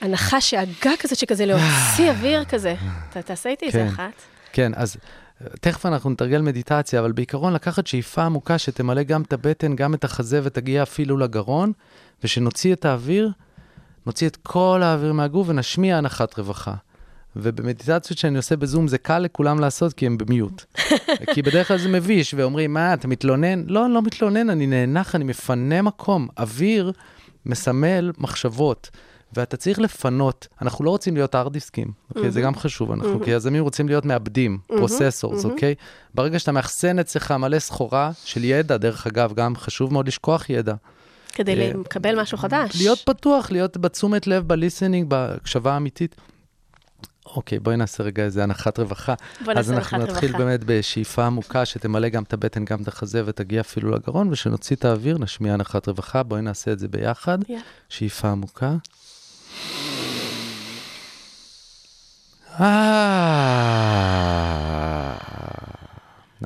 הנחה שאגה כזה, שכזה להוציא אוויר כזה. אתה תעשה איתי איזה כן. אחת. כן, אז אה, תכף אנחנו נתרגל מדיטציה, אבל בעיקרון לקחת שאיפה עמוקה שתמלא גם את הבטן, גם את החזה ותגיע אפילו לגרון, ושנוציא את האוויר, נוציא את כל האוויר מהגוף ונשמיע הנחת רווחה. ובמדיטציות שאני עושה בזום זה קל לכולם לעשות כי הם במיוט. כי בדרך כלל זה מביש, ואומרים, מה, אתה מתלונן? לא, אני לא מתלונן, אני נאנח, אני מפנה מקום. אוויר מסמל מחשבות. ואתה צריך לפנות, אנחנו לא רוצים להיות הארד דיסקים, אוקיי? זה גם חשוב, אנחנו כיזמים רוצים להיות מעבדים, processors, אוקיי? ברגע שאתה מאחסן אצלך מלא סחורה של ידע, דרך אגב, גם חשוב מאוד לשכוח ידע. כדי אה, לקבל משהו חדש. להיות פתוח, להיות בתשומת לב, ב listening, בהקשבה האמיתית. אוקיי, בואי נעשה רגע איזה אנחת רווחה. בוא נעשה אז אנחנו אנחת נתחיל רווחה. באמת בשאיפה עמוקה, שתמלא גם את הבטן, גם את החזה, ותגיע אפילו לגרון, ושנוציא את האוויר, נשמיע אנחת רווחה. בואי נעשה את זה ביחד. יאללה. שאיפה עמוקה. אה.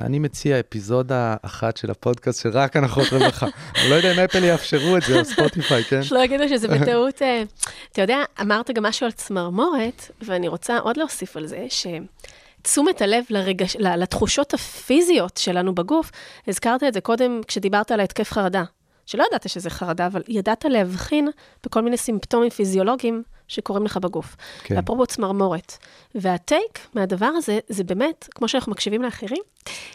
אני מציע אפיזודה אחת של הפודקאסט שרק הנחות רווחה. אני לא יודע אם אפל יאפשרו את זה, או ספוטיפיי, כן? שלא יגידו שזה בטעות... אה, אתה יודע, אמרת גם משהו על צמרמורת, ואני רוצה עוד להוסיף על זה, שתשומת הלב לרגש, לתחושות הפיזיות שלנו בגוף, הזכרת את זה קודם כשדיברת על ההתקף חרדה. שלא ידעת שזה חרדה, אבל ידעת להבחין בכל מיני סימפטומים פיזיולוגיים שקורים לך בגוף. כן. אפרופו צמרמורת. והטייק מהדבר הזה, זה באמת, כמו שאנחנו מקשיבים לאחרים,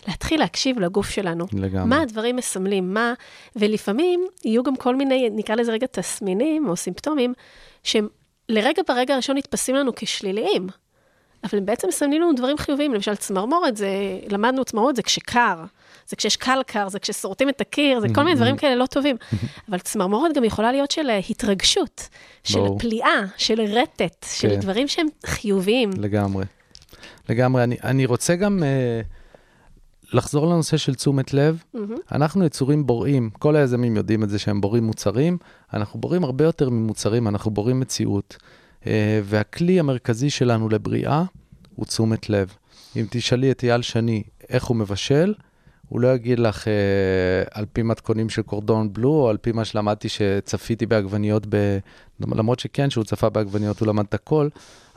להתחיל להקשיב לגוף שלנו. לגמרי. מה הדברים מסמלים, מה, ולפעמים יהיו גם כל מיני, נקרא לזה רגע תסמינים או סימפטומים, שהם לרגע ברגע הראשון נתפסים לנו כשליליים, אבל הם בעצם מסמלים לנו דברים חיוביים, למשל צמרמורת, זה, למדנו צמרמורת זה כשקר, זה כשיש קל קר, זה כששורטים את הקיר, זה כל מיני דברים כאלה לא טובים. אבל צמרמורת גם יכולה להיות של אה, התרגשות, של. פליאה, של רטט, של כן. דברים שהם חיוביים. לגמרי. לגמרי. אני, אני רוצה גם אה, לחזור לנושא של תשומת לב. אנחנו יצורים בוראים, כל היזמים יודעים את זה שהם בוראים מוצרים, אנחנו בוראים הרבה יותר ממוצרים, אנחנו בוראים מציאות. אה, והכלי המרכזי שלנו לבריאה הוא תשומת לב. אם תשאלי את אייל שני איך הוא מבשל, הוא לא יגיד לך אה, על פי מתכונים של קורדון בלו, או על פי מה שלמדתי שצפיתי בעגבניות, ב... למרות שכן, שהוא צפה בעגבניות, הוא למד את הכל,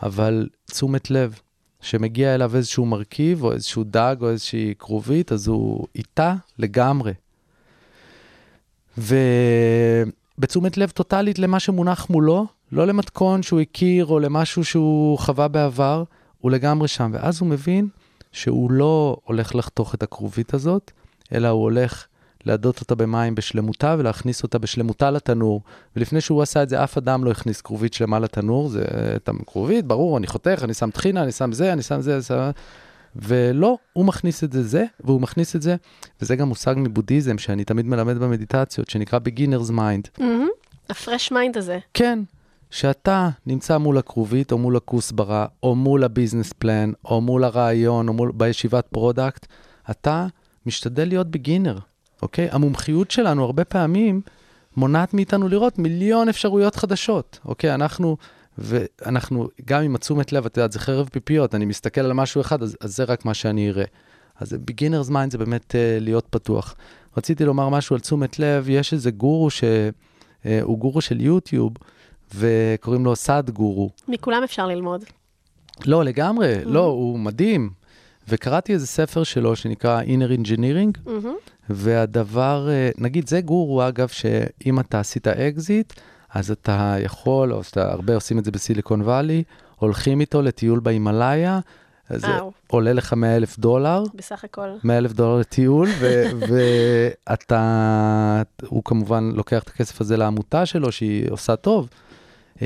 אבל תשומת לב, שמגיע אליו איזשהו מרכיב, או איזשהו דג, או איזושהי כרובית, אז הוא איתה לגמרי. ובתשומת לב טוטאלית למה שמונח מולו, לא למתכון שהוא הכיר, או למשהו שהוא חווה בעבר, הוא לגמרי שם. ואז הוא מבין שהוא לא הולך לחתוך את הכרובית הזאת, אלא הוא הולך לאדות אותה במים בשלמותה ולהכניס אותה בשלמותה לתנור. ולפני שהוא עשה את זה, אף אדם לא הכניס כרובית שלמה לתנור, זה את הכרובית, ברור, אני חותך, אני שם טחינה, אני שם זה, אני שם זה, אני שם... ולא, הוא מכניס את זה זה, והוא מכניס את זה, וזה גם מושג מבודהיזם שאני תמיד מלמד במדיטציות, שנקרא beginner's mind. מהמם. ה fresh mind הזה. כן, שאתה נמצא מול הכרובית, או מול הכוסברה, או מול ה business plan, או מול הרעיון, או מול, בישיבת product, אתה משתדל להיות beginner, אוקיי? המומחיות שלנו הרבה פעמים מונעת מאיתנו לראות מיליון אפשרויות חדשות, אוקיי? אנחנו, ואנחנו, גם עם התשומת לב, את יודעת, זה חרב פיפיות, אני מסתכל על משהו אחד, אז, אז זה רק מה שאני אראה. אז beginner's mind זה באמת uh, להיות פתוח. רציתי לומר משהו על תשומת לב, יש איזה גורו שהוא אה, uh, גורו של יוטיוב, וקוראים לו סאדגורו. מכולם אפשר ללמוד. לא, לגמרי, mm-hmm. לא, הוא מדהים. וקראתי איזה ספר שלו שנקרא Inner Engineering, mm-hmm. והדבר, אה, נגיד, זה גורו, אגב, שאם אתה עשית אקזיט, אז אתה יכול, או שאתה, הרבה עושים את זה בסיליקון וואלי, הולכים איתו לטיול בהימאליה, זה עולה לך 100 אלף דולר. בסך הכל. 100 אלף דולר לטיול, ואתה, הוא כמובן לוקח את הכסף הזה לעמותה שלו, שהיא עושה טוב. Uh,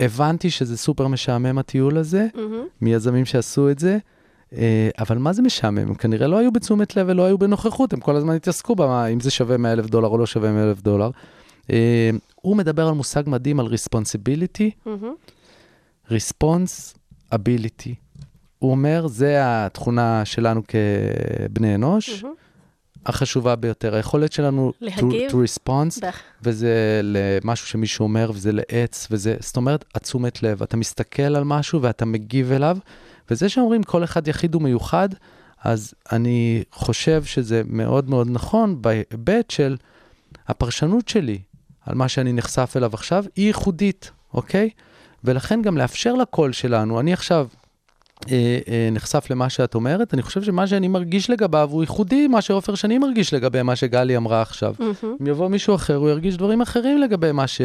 הבנתי שזה סופר משעמם הטיול הזה, mm-hmm. מיזמים שעשו את זה, uh, אבל מה זה משעמם? הם כנראה לא היו בתשומת לב ולא היו בנוכחות, הם כל הזמן התעסקו במה, אם זה שווה 100 אלף דולר או לא שווה 100 אלף דולר. Uh, הוא מדבר על מושג מדהים על responsibility, mm-hmm. responsibility. הוא אומר, זה התכונה שלנו כבני אנוש. Mm-hmm. החשובה ביותר, היכולת שלנו להגיב, to, to response, בח. וזה למשהו שמישהו אומר, וזה לעץ, וזה, זאת אומרת, התשומת לב. אתה מסתכל על משהו ואתה מגיב אליו, וזה שאומרים כל אחד יחיד ומיוחד, אז אני חושב שזה מאוד מאוד נכון בהיבט של הפרשנות שלי על מה שאני נחשף אליו עכשיו, היא ייחודית, אוקיי? ולכן גם לאפשר לקול שלנו, אני עכשיו נחשף למה שאת אומרת, אני חושב שמה שאני מרגיש לגביו הוא ייחודי, מה שעופר שאני מרגיש לגבי מה שגלי אמרה עכשיו. Mm-hmm. אם יבוא מישהו אחר, הוא ירגיש דברים אחרים לגבי מה ש...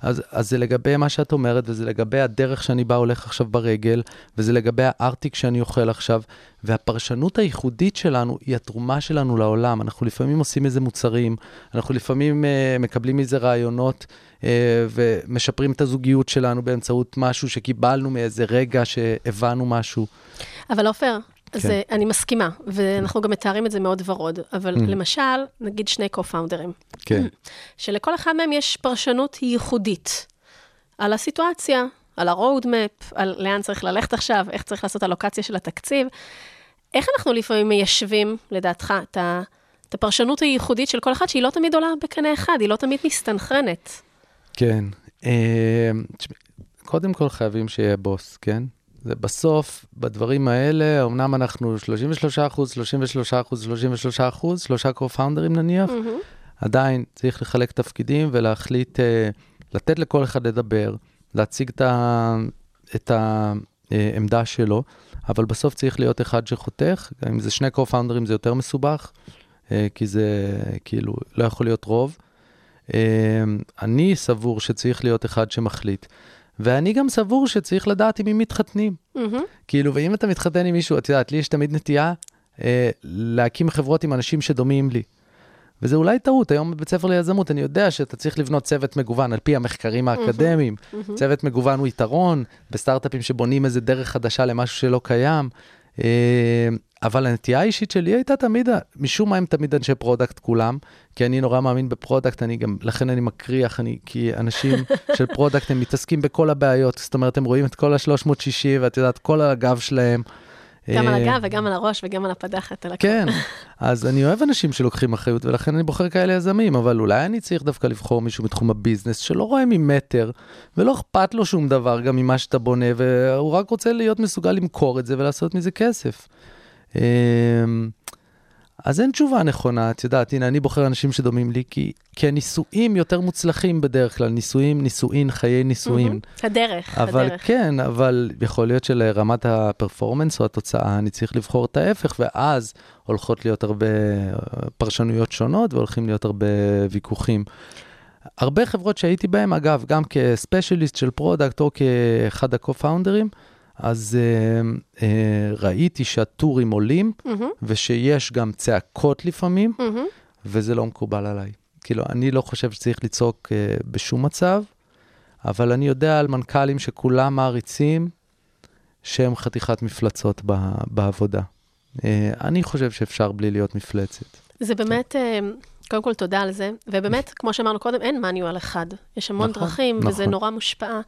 אז, אז זה לגבי מה שאת אומרת, וזה לגבי הדרך שאני בא הולך עכשיו ברגל, וזה לגבי הארטיק שאני אוכל עכשיו, והפרשנות הייחודית שלנו היא התרומה שלנו לעולם. אנחנו לפעמים עושים איזה מוצרים, אנחנו לפעמים uh, מקבלים איזה רעיונות. Uh, ומשפרים את הזוגיות שלנו באמצעות משהו שקיבלנו מאיזה רגע שהבנו משהו. אבל עופר, כן. אז אני מסכימה, ואנחנו גם מתארים את זה מאוד ורוד, אבל mm. למשל, נגיד שני קו-פאונדרים. כן. שלכל אחד מהם יש פרשנות ייחודית על הסיטואציה, על ה-road map, על לאן צריך ללכת עכשיו, איך צריך לעשות אלוקציה של התקציב. איך אנחנו לפעמים מיישבים, לדעתך, את הפרשנות הייחודית של כל אחד, שהיא לא תמיד עולה בקנה אחד, היא לא תמיד מסתנכרנת? כן. אה, קודם כל חייבים שיהיה בוס, כן? זה בסוף, בדברים האלה, אמנם אנחנו 33 אחוז, 33 אחוז, 33 אחוז, שלושה קו-פאונדרים נניח, mm-hmm. עדיין צריך לחלק תפקידים ולהחליט, uh, לתת לכל אחד לדבר, להציג את, ה, את העמדה שלו, אבל בסוף צריך להיות אחד שחותך, אם זה שני קו-פאונדרים זה יותר מסובך, uh, כי זה כאילו לא יכול להיות רוב. Uh, אני סבור שצריך להיות אחד שמחליט. ואני גם סבור שצריך לדעת עם מי מתחתנים. Mm-hmm. כאילו, ואם אתה מתחתן עם מישהו, את יודעת, לי יש תמיד נטייה אה, להקים חברות עם אנשים שדומים לי. וזה אולי טעות, היום בבית ספר ליזמות, אני יודע שאתה צריך לבנות צוות מגוון על פי המחקרים האקדמיים. Mm-hmm. Mm-hmm. צוות מגוון הוא יתרון, בסטארט-אפים שבונים איזה דרך חדשה למשהו שלא קיים. אה, אבל הנטייה האישית שלי הייתה תמיד, משום מה הם תמיד אנשי product כולם, כי אני נורא מאמין ב product, אני גם, לכן אני מקריח, אני, כי אנשים של product הם מתעסקים בכל הבעיות, זאת אומרת, הם רואים את כל ה-360 ואת יודעת, כל הגב שלהם. גם על אה, הגב וגם על הראש וגם על הפדחת, על הכל. כן, אז אני אוהב אנשים שלוקחים אחריות, ולכן אני בוחר כאלה יזמים, אבל אולי אני צריך דווקא לבחור מישהו בתחום ה business, שלא רואה ממטר, ולא אכפת לו שום דבר גם ממה שאתה בונה, והוא רק רוצה להיות מסוגל למכור את זה ולעשות מזה כסף. אמ, אז אין תשובה נכונה, את יודעת, הנה, אני בוחר אנשים שדומים לי, כי, כי הנישואים יותר מוצלחים בדרך כלל, נישואים, נישואין, חיי נישואין. Mm-hmm. הדרך, אבל הדרך. כן, אבל יכול להיות שלרמת ה performance או התוצאה, אני צריך לבחור את ההפך, ואז הולכות להיות הרבה פרשנויות שונות והולכים להיות הרבה ויכוחים. הרבה חברות שהייתי בהן, אגב, גם כ specialist של product או כאחד ה co-founder ים, אז uh, uh, ראיתי שהטורים עולים, mm-hmm. ושיש גם צעקות לפעמים, mm-hmm. וזה לא מקובל עליי. כאילו, אני לא חושב שצריך לצעוק uh, בשום מצב, אבל אני יודע על מנכ"לים שכולם מעריצים, שהם חתיכת מפלצות ב- בעבודה. Uh, אני חושב שאפשר בלי להיות מפלצת. זה באמת, uh, קודם כל, תודה על זה. ובאמת, כמו שאמרנו קודם, אין מניואל אחד. יש המון נכון, דרכים, נכון. וזה נורא מושפע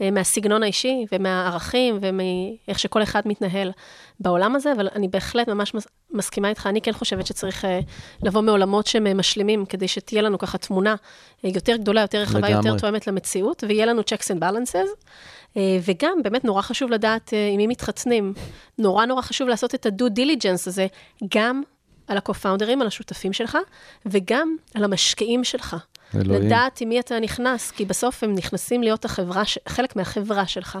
אה, מהסגנון האישי ומהערכים ומאיך שכל אחד מתנהל בעולם הזה, אבל אני בהחלט ממש מס- מסכימה איתך. אני כן חושבת שצריך אה, לבוא מעולמות שהם אה, משלימים, כדי שתהיה לנו ככה תמונה יותר גדולה, יותר רחבה, לגמרי. יותר תואמת למציאות, ויהיה לנו checks and balances. וגם, באמת נורא חשוב לדעת עם מי מתחתנים. נורא נורא חשוב לעשות את ה-due diligence הזה, גם על ה-co-founders, על השותפים שלך, וגם על המשקיעים שלך. אלוהים. לדעת עם מי אתה נכנס, כי בסוף הם נכנסים להיות החברה, חלק מהחברה שלך,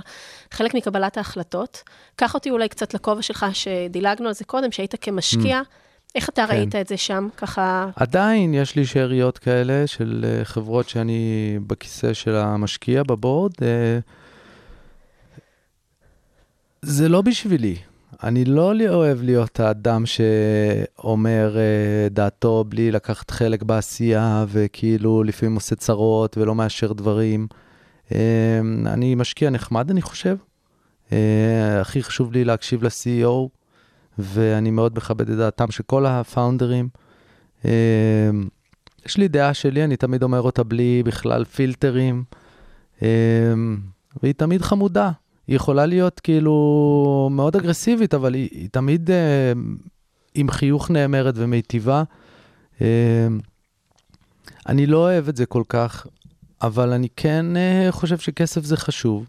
חלק מקבלת ההחלטות. קח אותי אולי קצת לכובע שלך, שדילגנו על זה קודם, שהיית כמשקיע. איך אתה כן. ראית את זה שם, ככה... עדיין יש לי שאריות כאלה של אה, חברות שאני בכיסא של המשקיע בבורד. אה, זה לא בשבילי. אני לא אוהב להיות האדם שאומר אה, דעתו בלי לקחת חלק בעשייה, וכאילו לפעמים עושה צרות ולא מאשר דברים. אה, אני משקיע נחמד, אני חושב. אה, הכי חשוב לי להקשיב ל-CEO, ואני מאוד מכבד את דעתם של כל הפאונדרים. יש לי דעה שלי, אני תמיד אומר אותה בלי בכלל פילטרים, והיא תמיד חמודה. היא יכולה להיות כאילו מאוד אגרסיבית, אבל היא, היא תמיד אה, עם חיוך נאמרת ומיטיבה. אה, אני לא אוהב את זה כל כך, אבל אני כן אה, חושב שכסף זה חשוב.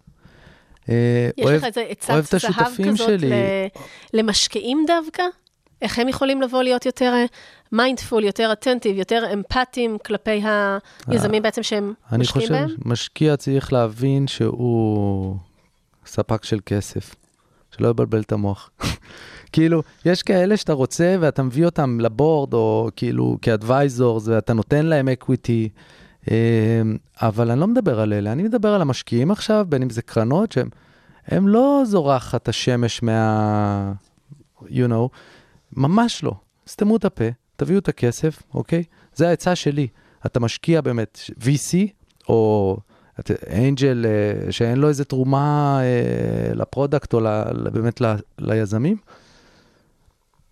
אה, יש אוהב- לך איזה עצת זהב כזאת שלי. ל- למשקיעים דווקא? איך הם יכולים לבוא להיות יותר mindful, יותר attentive, יותר אמפתיים כלפי היזמים בעצם שהם אה, אני משקיעים חושב בהם? שמשקיע צריך להבין שהוא ספק של כסף, שלא יבלבל את המוח. כאילו, יש כאלה שאתה רוצה ואתה מביא אותם ל board, או כאילו כ advisors, ואתה נותן להם equity, אבל אני לא מדבר על אלה, אני מדבר על המשקיעים עכשיו, בין אם זה קרנות, שהם הם לא זורחת השמש מה... you know, ממש לא. סתמו את הפה, תביאו את הכסף, אוקיי? זה העצה שלי. אתה משקיע באמת VC, או angel אה, שאין לו איזה תרומה אה, ל product או באמת ליזמים,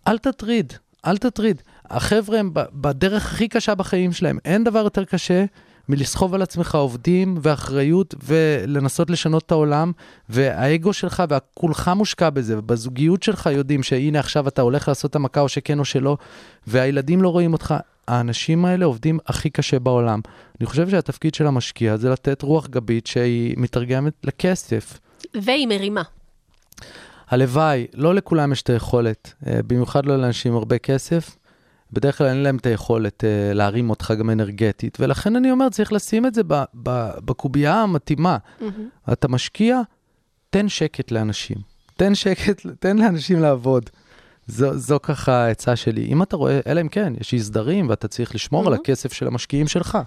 אל תטריד, אל תטריד. החבר'ה הם בדרך הכי קשה בחיים שלהם. אין דבר יותר קשה מלסחוב על עצמך עובדים ואחריות ולנסות לשנות את העולם, והאגו שלך וכולך מושקע בזה, ובזוגיות שלך יודעים שהנה עכשיו אתה הולך לעשות את המכה או שכן או שלא, והילדים לא רואים אותך. האנשים האלה עובדים הכי קשה בעולם. אני חושב שהתפקיד של המשקיע זה לתת רוח גבית שהיא מתרגמת לכסף. והיא מרימה. הלוואי, לא לכולם יש את היכולת, אה, במיוחד לא לאנשים עם הרבה כסף. בדרך כלל אין להם את היכולת אה, להרים אותך גם אנרגטית, ולכן אני אומר, צריך לשים את זה ב- ב- בקובייה המתאימה. אתה משקיע, תן שקט לאנשים. תן שקט, תן לאנשים לעבוד. זו, זו ככה העצה שלי. אם אתה רואה, אלא אם כן, יש אי סדרים ואתה צריך לשמור על מהמם. הכסף של המשקיעים שלך,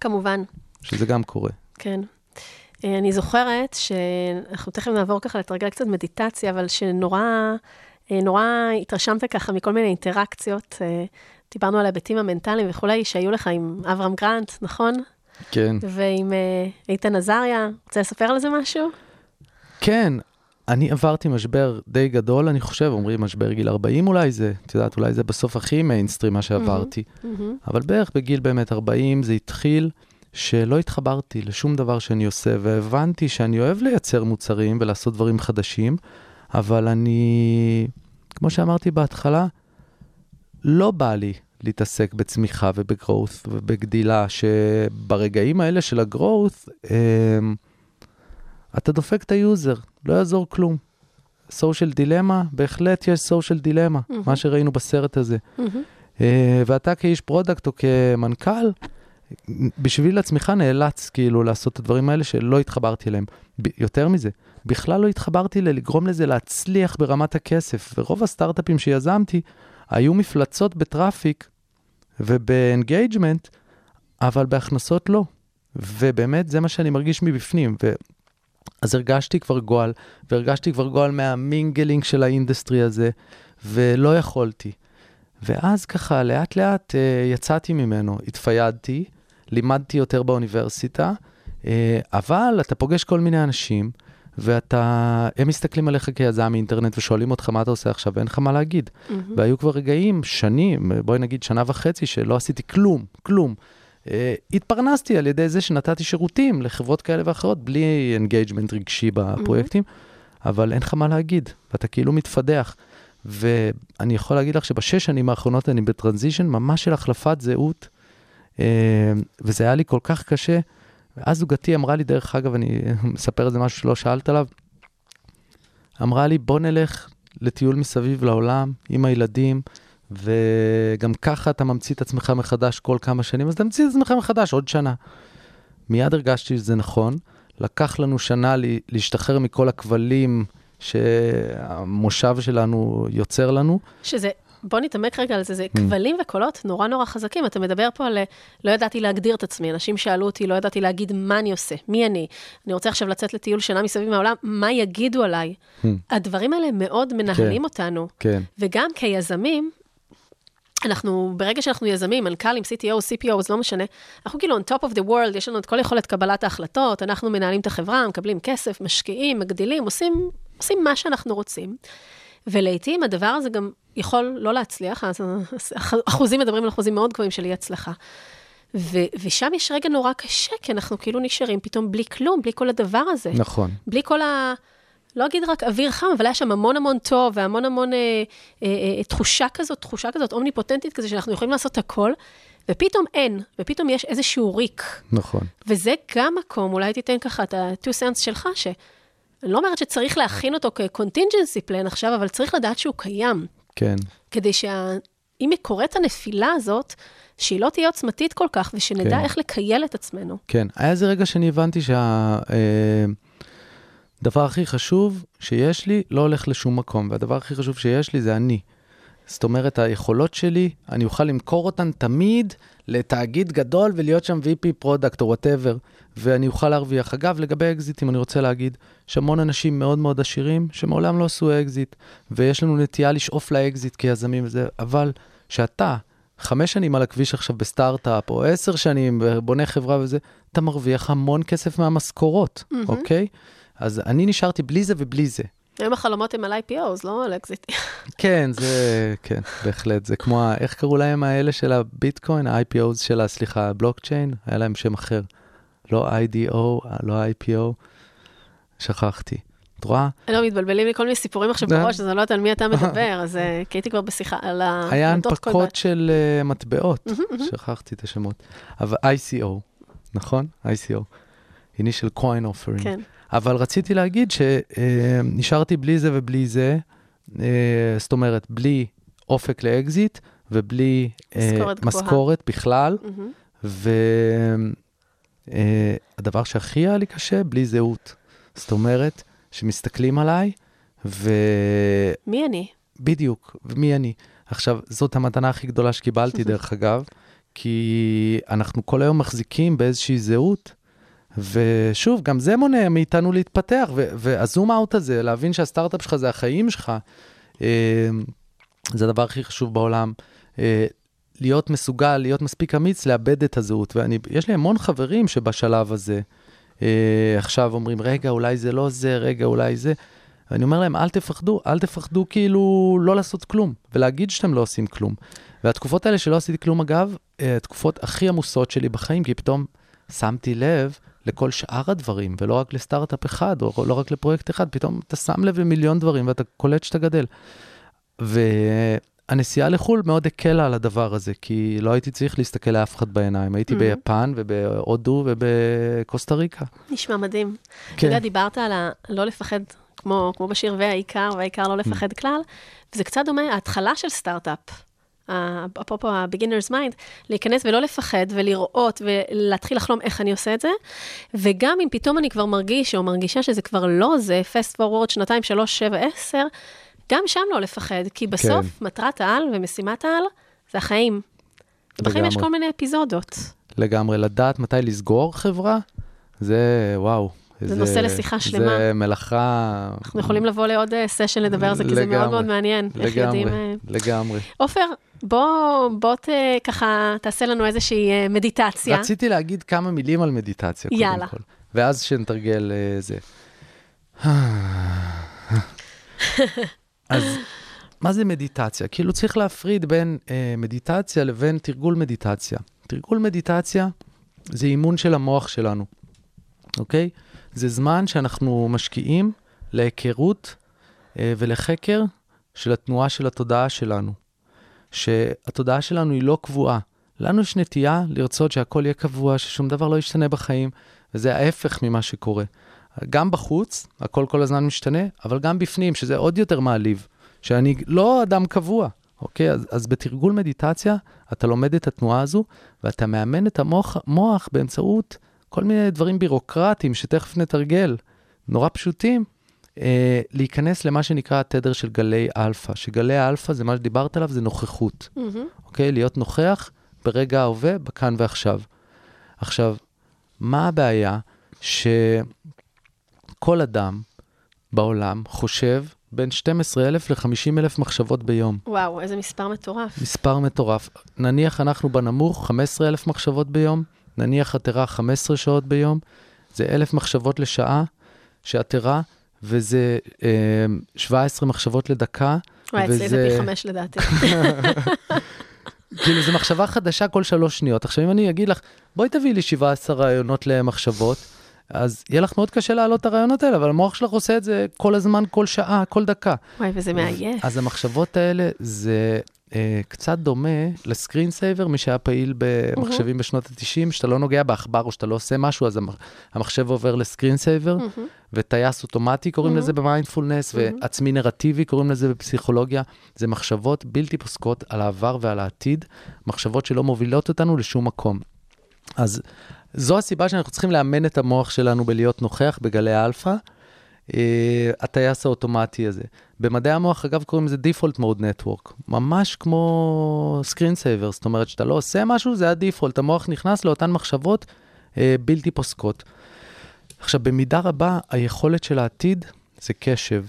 כמובן, שזה גם קורה. כן. אה, אני זוכרת שאנחנו תכף נעבור ככה לתרגל קצת מדיטציה, אבל שנורא אה, נורא התרשמת ככה מכל מיני אינטראקציות. אה, דיברנו על ההיבטים המנטליים וכולי, שהיו לך עם אברהם גרנט, נכון? כן. ועם איתן עזריה. רוצה לספר על זה משהו? כן, אני עברתי משבר די גדול, אני חושב, אומרים משבר גיל 40 אולי זה, את יודעת, אולי זה בסוף הכי מיינסטרים מה שעברתי, מהמם. אבל בערך בגיל באמת 40 זה התחיל שלא התחברתי לשום דבר שאני עושה, והבנתי שאני אוהב לייצר מוצרים ולעשות דברים חדשים, אבל אני, כמו שאמרתי בהתחלה, לא בא לי להתעסק בצמיחה וב growth ובגדילה, שברגעים האלה של ה growth, אמ, אתה דופק את ה user, לא יעזור כלום. social dilemma, בהחלט יש social dilemma, מהמם. מה שראינו בסרט הזה. מהמם. אה, ואתה כאיש product או כמנכ"ל, בשביל עצמך נאלץ כאילו לעשות את הדברים האלה שלא התחברתי אליהם. ב- יותר מזה, בכלל לא התחברתי ללגרום לזה להצליח ברמת הכסף, ורוב הסטארט-אפים שיזמתי היו מפלצות ב traffic וב engagement, אבל בהכנסות לא. ובאמת זה מה שאני מרגיש מבפנים. ו... אז הרגשתי כבר גועל, והרגשתי כבר גועל מה mingling של ה industry הזה, ולא יכולתי. ואז ככה, לאט לאט אה, יצאתי ממנו, התפיידתי, לימדתי יותר באוניברסיטה, אה, אבל אתה פוגש כל מיני אנשים, ואתה, הם מסתכלים עליך כיזם מאינטרנט ושואלים אותך מה אתה עושה עכשיו, ואין לך מה להגיד. Mm-hmm. והיו כבר רגעים, שנים, בואי נגיד שנה וחצי, שלא עשיתי כלום, כלום. Uh, התפרנסתי על ידי זה שנתתי שירותים לחברות כאלה ואחרות, בלי engagement רגשי בפרויקטים, mm-hmm. אבל אין לך מה להגיד, ואתה כאילו מתפדח. ואני יכול להגיד לך שבשש שנים האחרונות אני בטרנזישן ממש של החלפת זהות, uh, וזה היה לי כל כך קשה. ואז זוגתי אמרה לי, דרך אגב, אני מספר את זה משהו שלא שאלת עליו, אמרה לי, בוא נלך לטיול מסביב לעולם עם הילדים, וגם ככה אתה ממציא את עצמך מחדש כל כמה שנים, אז תמציא את עצמך מחדש עוד שנה. מיד הרגשתי שזה נכון, לקח לנו שנה להשתחרר מכל הכבלים שהמושב שלנו יוצר לנו. שזה בוא נתעמק רגע על זה, זה mm. כבלים וקולות נורא נורא חזקים. אתה מדבר פה על לא ידעתי להגדיר את עצמי, אנשים שאלו אותי, לא ידעתי להגיד מה אני עושה, מי אני. אני רוצה עכשיו לצאת לטיול שנה מסביב מהעולם, מה יגידו עליי? Mm. הדברים האלה מאוד מנהלים כן, אותנו. כן. וגם כיזמים, אנחנו, ברגע שאנחנו יזמים, מנכ"לים, CTO, CPO, זה לא משנה, אנחנו כאילו on top of the world, יש לנו את כל יכולת קבלת ההחלטות, אנחנו מנהלים את החברה, מקבלים כסף, משקיעים, מגדילים, עושים, עושים מה שאנחנו רוצים. ולעיתים הדבר הזה גם יכול לא להצליח, אז אחוזים מדברים על אחוזים מאוד גבוהים של אי הצלחה. ו- ושם יש רגע נורא קשה, כי אנחנו כאילו נשארים פתאום בלי כלום, בלי כל הדבר הזה. נכון. בלי כל ה... לא אגיד רק אוויר חם, אבל היה שם המון המון טוב, והמון המון אה, אה, אה, תחושה כזאת, תחושה כזאת אומניפוטנטית כזה, שאנחנו יכולים לעשות הכל, ופתאום אין, ופתאום יש איזשהו ריק. נכון. וזה גם מקום, אולי תיתן ככה את ה-two cents שלך, ש... אני לא אומרת שצריך להכין אותו כ-contingency plan עכשיו, אבל צריך לדעת שהוא קיים. כן. כדי שאם קורית הנפילה הזאת, שהיא לא תהיה עוצמתית כל כך, ושנדע כן. איך לקייל את עצמנו. כן, היה איזה רגע שאני הבנתי שהדבר אה, הכי חשוב שיש לי לא הולך לשום מקום, והדבר הכי חשוב שיש לי זה אני. זאת אומרת, היכולות שלי, אני אוכל למכור אותן תמיד לתאגיד גדול ולהיות שם VP product או whatever, ואני אוכל להרוויח. אגב, לגבי אקזיטים, אני רוצה להגיד, יש המון אנשים מאוד מאוד עשירים שמעולם לא עשו אקזיט, ויש לנו נטייה לשאוף לאקזיט כיזמים וזה, אבל שאתה חמש שנים על הכביש עכשיו בסטארט-אפ, או עשר שנים בונה חברה וזה, אתה מרוויח המון כסף מהמשכורות, mm-hmm. אוקיי? אז אני נשארתי בלי זה ובלי זה. היום החלומות הם על IPOs, לא על אקזיטים. כן, זה, כן, בהחלט. זה כמו, איך קראו להם האלה של הביטקוין, ה-IPOs של סליחה, הבלוקצ'יין? היה להם שם אחר. לא IDO, לא IPO, שכחתי. את רואה? לא, מתבלבלים לי כל מיני סיפורים עכשיו בראש, אז אני לא יודעת על מי אתה מדבר, אז אה, כי הייתי כבר בשיחה על ה... היה הנפקות של אה, מטבעות, שכחתי את השמות. אבל ICO, נכון? ICO. Initial Coin Offering. כן. אבל רציתי להגיד שנשארתי בלי זה ובלי זה, אה, זאת אומרת, בלי אופק לאקזיט ובלי משכורת, משכורת בכלל. והדבר שהכי היה לי קשה, בלי זהות. זאת אומרת, שמסתכלים עליי, ו... מי אני? בדיוק, ומי אני. עכשיו, זאת המתנה הכי גדולה שקיבלתי, דרך אגב, כי אנחנו כל היום מחזיקים באיזושהי זהות, ושוב, גם זה מונע מאיתנו להתפתח, והזום אאוט הזה, להבין שהסטארט-אפ שלך זה החיים שלך, אה, זה הדבר הכי חשוב בעולם. אה, להיות מסוגל, להיות מספיק אמיץ, לאבד את הזהות. ויש לי המון חברים שבשלב הזה, אה, עכשיו אומרים, רגע, אולי זה לא זה, רגע, אולי זה. ואני אומר להם, אל תפחדו, אל תפחדו כאילו לא לעשות כלום, ולהגיד שאתם לא עושים כלום. והתקופות האלה שלא עשיתי כלום, אגב, התקופות הכי עמוסות שלי בחיים, כי פתאום שמתי לב לכל שאר הדברים, ולא רק לסטארט-אפ אחד, או לא רק לפרויקט אחד, פתאום אתה שם לב למיליון דברים ואתה קולט שאתה גדל. והנסיעה לחו"ל מאוד הקלה על הדבר הזה, כי לא הייתי צריך להסתכל לאף אחד בעיניים. הייתי mm-hmm. ביפן ובהודו ובקוסטה ריקה. נשמע מדהים. כן. אתה יודע, דיברת על ה... לא לפחד, כמו, כמו בשיר והעיקר, והעיקר לא לפחד mm-hmm. כלל, וזה קצת דומה, ההתחלה של סטארט-אפ. אפרופו ה-beginner's mind, להיכנס ולא לפחד ולראות ולהתחיל לחלום איך אני עושה את זה. וגם אם פתאום אני כבר מרגיש או מרגישה שזה כבר לא זה, fast forward שנתיים, שלוש, שבע, עשר, גם שם לא לפחד, כי בסוף כן. מטרת העל ומשימת העל זה החיים. ובחיים יש כל מיני אפיזודות. לגמרי, לדעת מתי לסגור חברה, זה וואו. זה, נושא לשיחה שלמה. זה מלאכה... אנחנו יכולים לבוא לעוד סשן לדבר על זה, כי זה מאוד מאוד מעניין. לגמרי. אה, לגמרי. עופר, בוא, בוא ת, ככה תעשה לנו איזושהי אה, מדיטציה. רציתי להגיד כמה מילים על מדיטציה, יאללה. קודם כל. ואז שנתרגל זה. אז מה זה מדיטציה? כאילו צריך להפריד בין אה, מדיטציה לבין תרגול מדיטציה. תרגול מדיטציה זה אימון של המוח שלנו, אוקיי? זה זמן שאנחנו משקיעים להיכרות אה, ולחקר של התנועה של התודעה שלנו. שהתודעה שלנו היא לא קבועה. לנו יש נטייה לרצות שהכל יהיה קבוע, ששום דבר לא ישתנה בחיים, וזה ההפך ממה שקורה. גם בחוץ, הכל כל הזמן משתנה, אבל גם בפנים, שזה עוד יותר מעליב, שאני לא אדם קבוע, אוקיי? אז, אז בתרגול מדיטציה, אתה לומד את התנועה הזו, ואתה מאמן את המוח מוח באמצעות כל מיני דברים בירוקרטיים שתכף נתרגל, נורא פשוטים, אה, להיכנס למה שנקרא התדר של גלי אלפא, שגלי האלפא זה מה שדיברת עליו, זה נוכחות, מהמם. אוקיי? להיות נוכח ברגע ההווה, בכאן ועכשיו. עכשיו, מה הבעיה? שכל אדם בעולם חושב בין 12,000 ל-50,000 מחשבות ביום. וואו, איזה מספר מטורף. מספר מטורף. נניח אנחנו בנמוך 15,000 מחשבות ביום, נניח עתירה 15 שעות ביום, זה 1,000 מחשבות לשעה שעתירה, וזה אה, 17 מחשבות לדקה. וואי, אצלי זה פי חמש לדעתי. כאילו, זו מחשבה חדשה כל שלוש שניות. עכשיו, אם אני אגיד לך, בואי תביאי לי 17 רעיונות למחשבות, אז יהיה לך מאוד קשה להעלות את הרעיונות האלה, אבל המוח שלך עושה את זה כל הזמן, כל שעה, כל דקה. וואי, וזה מעייף. אז המחשבות האלה זה קצת דומה ל screen saver, מי שהיה פעיל במחשבים בשנות ה-90, שאתה לא נוגע בעכבר או שאתה לא עושה משהו, אז המח- המחשב עובר ל screen saver, מהמם. וטייס אוטומטי קוראים לזה במיינדפולנס, ועצמי נרטיבי קוראים לזה בפסיכולוגיה. זה מחשבות בלתי פוסקות על העבר ועל העתיד, מחשבות שלא מובילות אותנו לשום מקום. אז זו הסיבה שאנחנו צריכים לאמן את המוח שלנו בלהיות נוכח בגלי האלפא, אה, הטייס האוטומטי הזה. במדעי המוח, אגב, קוראים לזה Default Mode Network, ממש כמו screen saver, זאת אומרת, שאתה לא עושה משהו, זה הדיפולט, המוח נכנס לאותן מחשבות אה, בלתי פוסקות. עכשיו, במידה רבה, היכולת של העתיד זה קשב,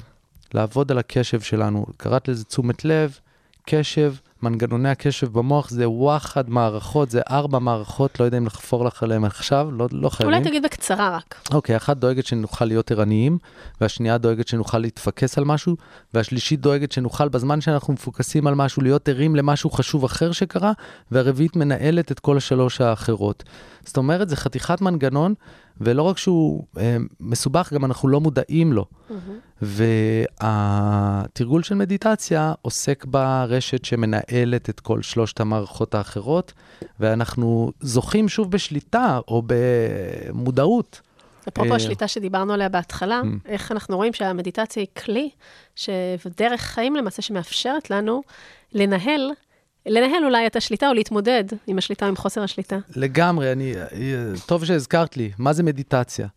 לעבוד על הקשב שלנו. קראת לזה תשומת לב, קשב, מנגנוני הקשב במוח זה וואחד מערכות, זה ארבע מערכות, לא יודע אם לחפור לך עליהן עכשיו, לא, לא חייבים. אולי תגיד בקצרה רק. אוקיי, אחת דואגת שנוכל להיות ערניים, והשנייה דואגת שנוכל להתפקס על משהו, והשלישית דואגת שנוכל בזמן שאנחנו מפוקסים על משהו להיות ערים למשהו חשוב אחר שקרה, והרביעית מנהלת את כל השלוש האחרות. זאת אומרת, זה חתיכת מנגנון, ולא רק שהוא אה, מסובך, גם אנחנו לא מודעים לו. והתרגול של מדיטציה עוסק ברשת שמנהלת את כל שלושת המערכות האחרות, ואנחנו זוכים שוב בשליטה או במודעות. אפרופו אה, השליטה שדיברנו עליה בהתחלה, Mm. איך אנחנו רואים שהמדיטציה היא כלי, ש- ודרך חיים למעשה שמאפשרת לנו לנהל, לנהל אולי את השליטה או להתמודד עם השליטה עם חוסר השליטה. לגמרי, אני, טוב שהזכרת לי, מה זה מדיטציה?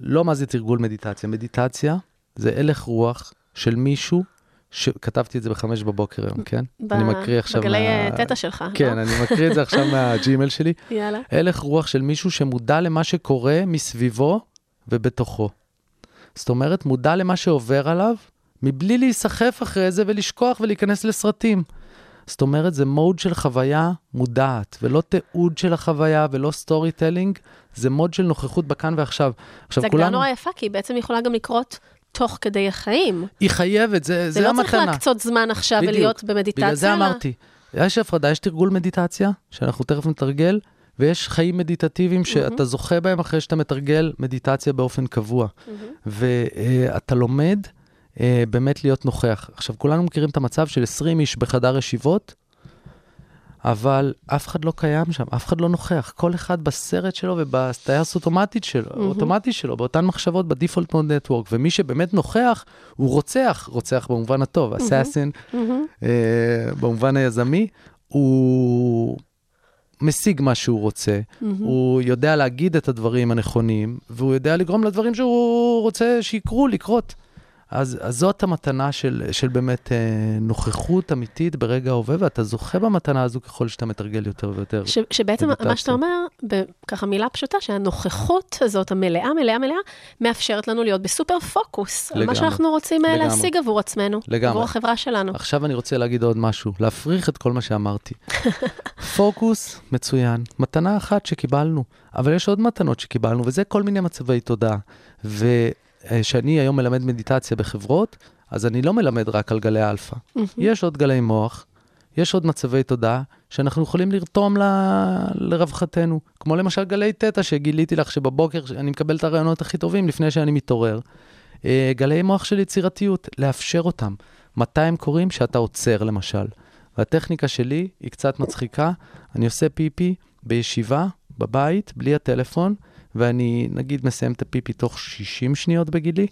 לא מה זה תרגול מדיטציה. מדיטציה זה הלך רוח של מישהו, שכתבתי את זה בחמש בבוקר היום, כן? ב- אני מקריא עכשיו בגלי מה- אה, תטא שלך, כן, לא? אני מקריא את זה עכשיו מהג'ימל שלי. יאללה. הלך רוח של מישהו שמודע למה שקורה מסביבו ובתוכו. זאת אומרת, מודע למה שעובר עליו, מבלי להיסחף אחרי זה ולשכוח ולהיכנס לסרטים. זאת אומרת, זה mode של חוויה מודעת, ולא תיעוד של החוויה ולא storytelling, זה mode של נוכחות בכאן ועכשיו. עכשיו, זו הגדרה נורא יפה, כי היא בעצם יכולה גם לקרות תוך כדי החיים. היא חייבת, זה, זה זה לא המתנה. צריך להקצות זמן עכשיו בדיוק. ולהיות במדיטציה. בגלל זה אמרתי, יש הפרדה, יש תרגול מדיטציה, שאנחנו תכף נתרגל, ויש חיים מדיטטיביים שאתה זוכה בהם אחרי שאתה מתרגל מדיטציה באופן קבוע. ואתה לומד אה, באמת להיות נוכח. עכשיו, כולנו מכירים את המצב של 20 איש בחדר ישיבות, אבל אף אחד לא קיים שם, אף אחד לא נוכח. כל אחד בסרט שלו ובטייס אוטומטית שלו, אוטומטי שלו, באותן מחשבות בדיפולט מוד נטוורק, ומי שבאמת נוכח, הוא רוצח, רוצח במובן הטוב, אסאסין, אה, במובן היזמי, הוא משיג מה שהוא רוצה, הוא יודע להגיד את הדברים הנכונים, והוא יודע לגרום לדברים שהוא רוצה שיקרו, לקרות. אז, אז זאת המתנה של, של באמת אה, נוכחות אמיתית ברגע ההווה, ואתה זוכה במתנה הזו ככל שאתה מתרגל יותר ויותר. ש, שבעצם מדיטציה. מה שאתה אומר, בככה מילה פשוטה, שהנוכחות הזאת, המלאה, מלאה, מלאה, מאפשרת לנו להיות בסופר פוקוס. על מה לגמרי. שאנחנו רוצים אה, לגמרי. להשיג עבור עצמנו. לגמרי. עבור החברה שלנו. עכשיו אני רוצה להגיד עוד משהו, להפריך את כל מה שאמרתי. פוקוס, מצוין, מתנה אחת שקיבלנו, אבל יש עוד מתנות שקיבלנו, וזה כל מיני מצבי תודעה. אה, שאני היום מלמד מדיטציה בחברות, אז אני לא מלמד רק על גלי אלפא. יש עוד גלי מוח, יש עוד מצבי תודעה שאנחנו יכולים לרתום ל... לרווחתנו. כמו למשל גלי תטא שגיליתי לך שבבוקר אני מקבל את הרעיונות הכי טובים לפני שאני מתעורר. אה, גלי מוח של יצירתיות, לאפשר אותם. מתי הם קורים? שאתה עוצר למשל. והטכניקה שלי היא קצת מצחיקה, אני עושה פיפי בישיבה, בבית, בלי הטלפון, ואני נגיד מסיים את הפיפי תוך 60 שניות בגילי.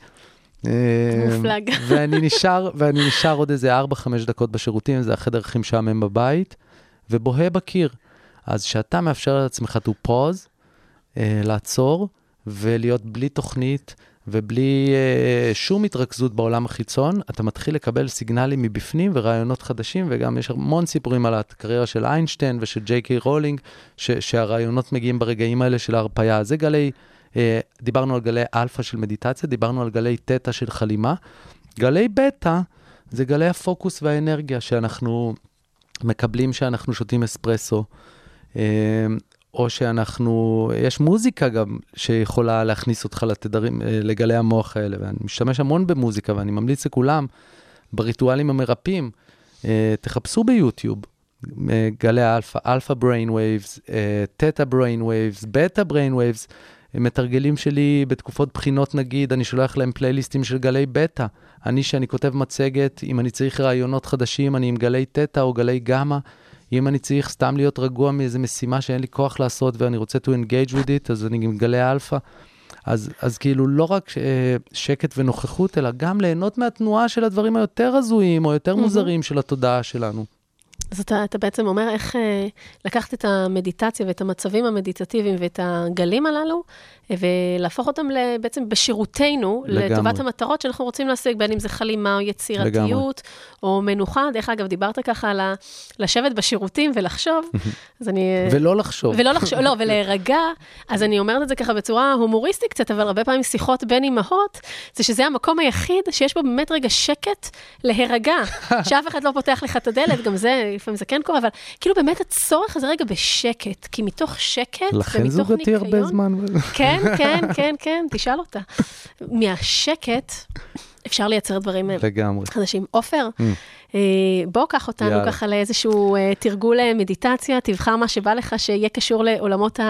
מופלג. אה, ואני נשאר, ואני נשאר עוד איזה 4-5 דקות בשירותים, זה החדר הכי משעמם בבית, ובוהה בקיר. אז כשאתה מאפשר לעצמך to pause, אה, לעצור, ולהיות בלי תוכנית, ובלי אה, שום התרכזות בעולם החיצון, אתה מתחיל לקבל סיגנלים מבפנים ורעיונות חדשים, וגם יש המון סיפורים על הקריירה של איינשטיין ושל ג'יי קיי רולינג, ש- שהרעיונות מגיעים ברגעים האלה של ההרפיה. זה גלי, אה, דיברנו על גלי אלפא של מדיטציה, דיברנו על גלי תטא של חלימה. גלי בטא זה גלי הפוקוס והאנרגיה שאנחנו מקבלים כשאנחנו שותים אספרסו. או שאנחנו, יש מוזיקה גם שיכולה להכניס אותך לתדרים, אה, לגלי המוח האלה, ואני משתמש המון במוזיקה, ואני ממליץ לכולם, בריטואלים המרפאים, אה, תחפשו ביוטיוב, אה, גלי האלפא, alpha brain waves, theta brain waves, beta brain waves, מתרגלים שלי בתקופות בחינות נגיד, אני שולח להם פלייליסטים של גלי בטא. אני, שאני כותב מצגת, אם אני צריך רעיונות חדשים, אני עם גלי תטא או גלי גמא. אם אני צריך סתם להיות רגוע מאיזה משימה שאין לי כוח לעשות ואני רוצה to engage with it, אז אני עם גלי אלפא. אז, אז כאילו לא רק אה, שקט ונוכחות, אלא גם ליהנות מהתנועה של הדברים היותר הזויים או יותר מוזרים של התודעה שלנו. אז אתה, אתה בעצם אומר איך אה, לקחת את המדיטציה ואת המצבים המדיטטיביים ואת הגלים הללו, אה, ולהפוך אותם בעצם בשירותנו, לגמרי. לטובת המטרות שאנחנו רוצים להשיג, בין אם זה חלימה או יצירתיות, לגמרי. או מנוחה. דרך אגב, דיברת ככה על ה... לשבת בשירותים ולחשוב, אז אני... ולא לחשוב. ולא לחשוב, לא, ולהירגע. אז אני אומרת את זה ככה בצורה הומוריסטית קצת, אבל הרבה פעמים שיחות בין אימהות, זה שזה המקום היחיד שיש בו באמת רגע שקט להירגע, שאף אחד לא פותח לך את הדלת, גם זה, לפעמים זה כן קורה, אבל כאילו באמת הצורך הזה רגע בשקט, כי מתוך שקט ומתוך ניקיון... לכן זוגתי הרבה זמן. כן, כן, כן, כן, תשאל אותה. מהשקט אפשר לייצר דברים לגמרי. חדשים. עופר, mm. אה, בוא קח אותנו יאללה. ככה לאיזשהו אה, תרגול אה, מדיטציה, תבחר מה שבא לך שיהיה קשור לעולמות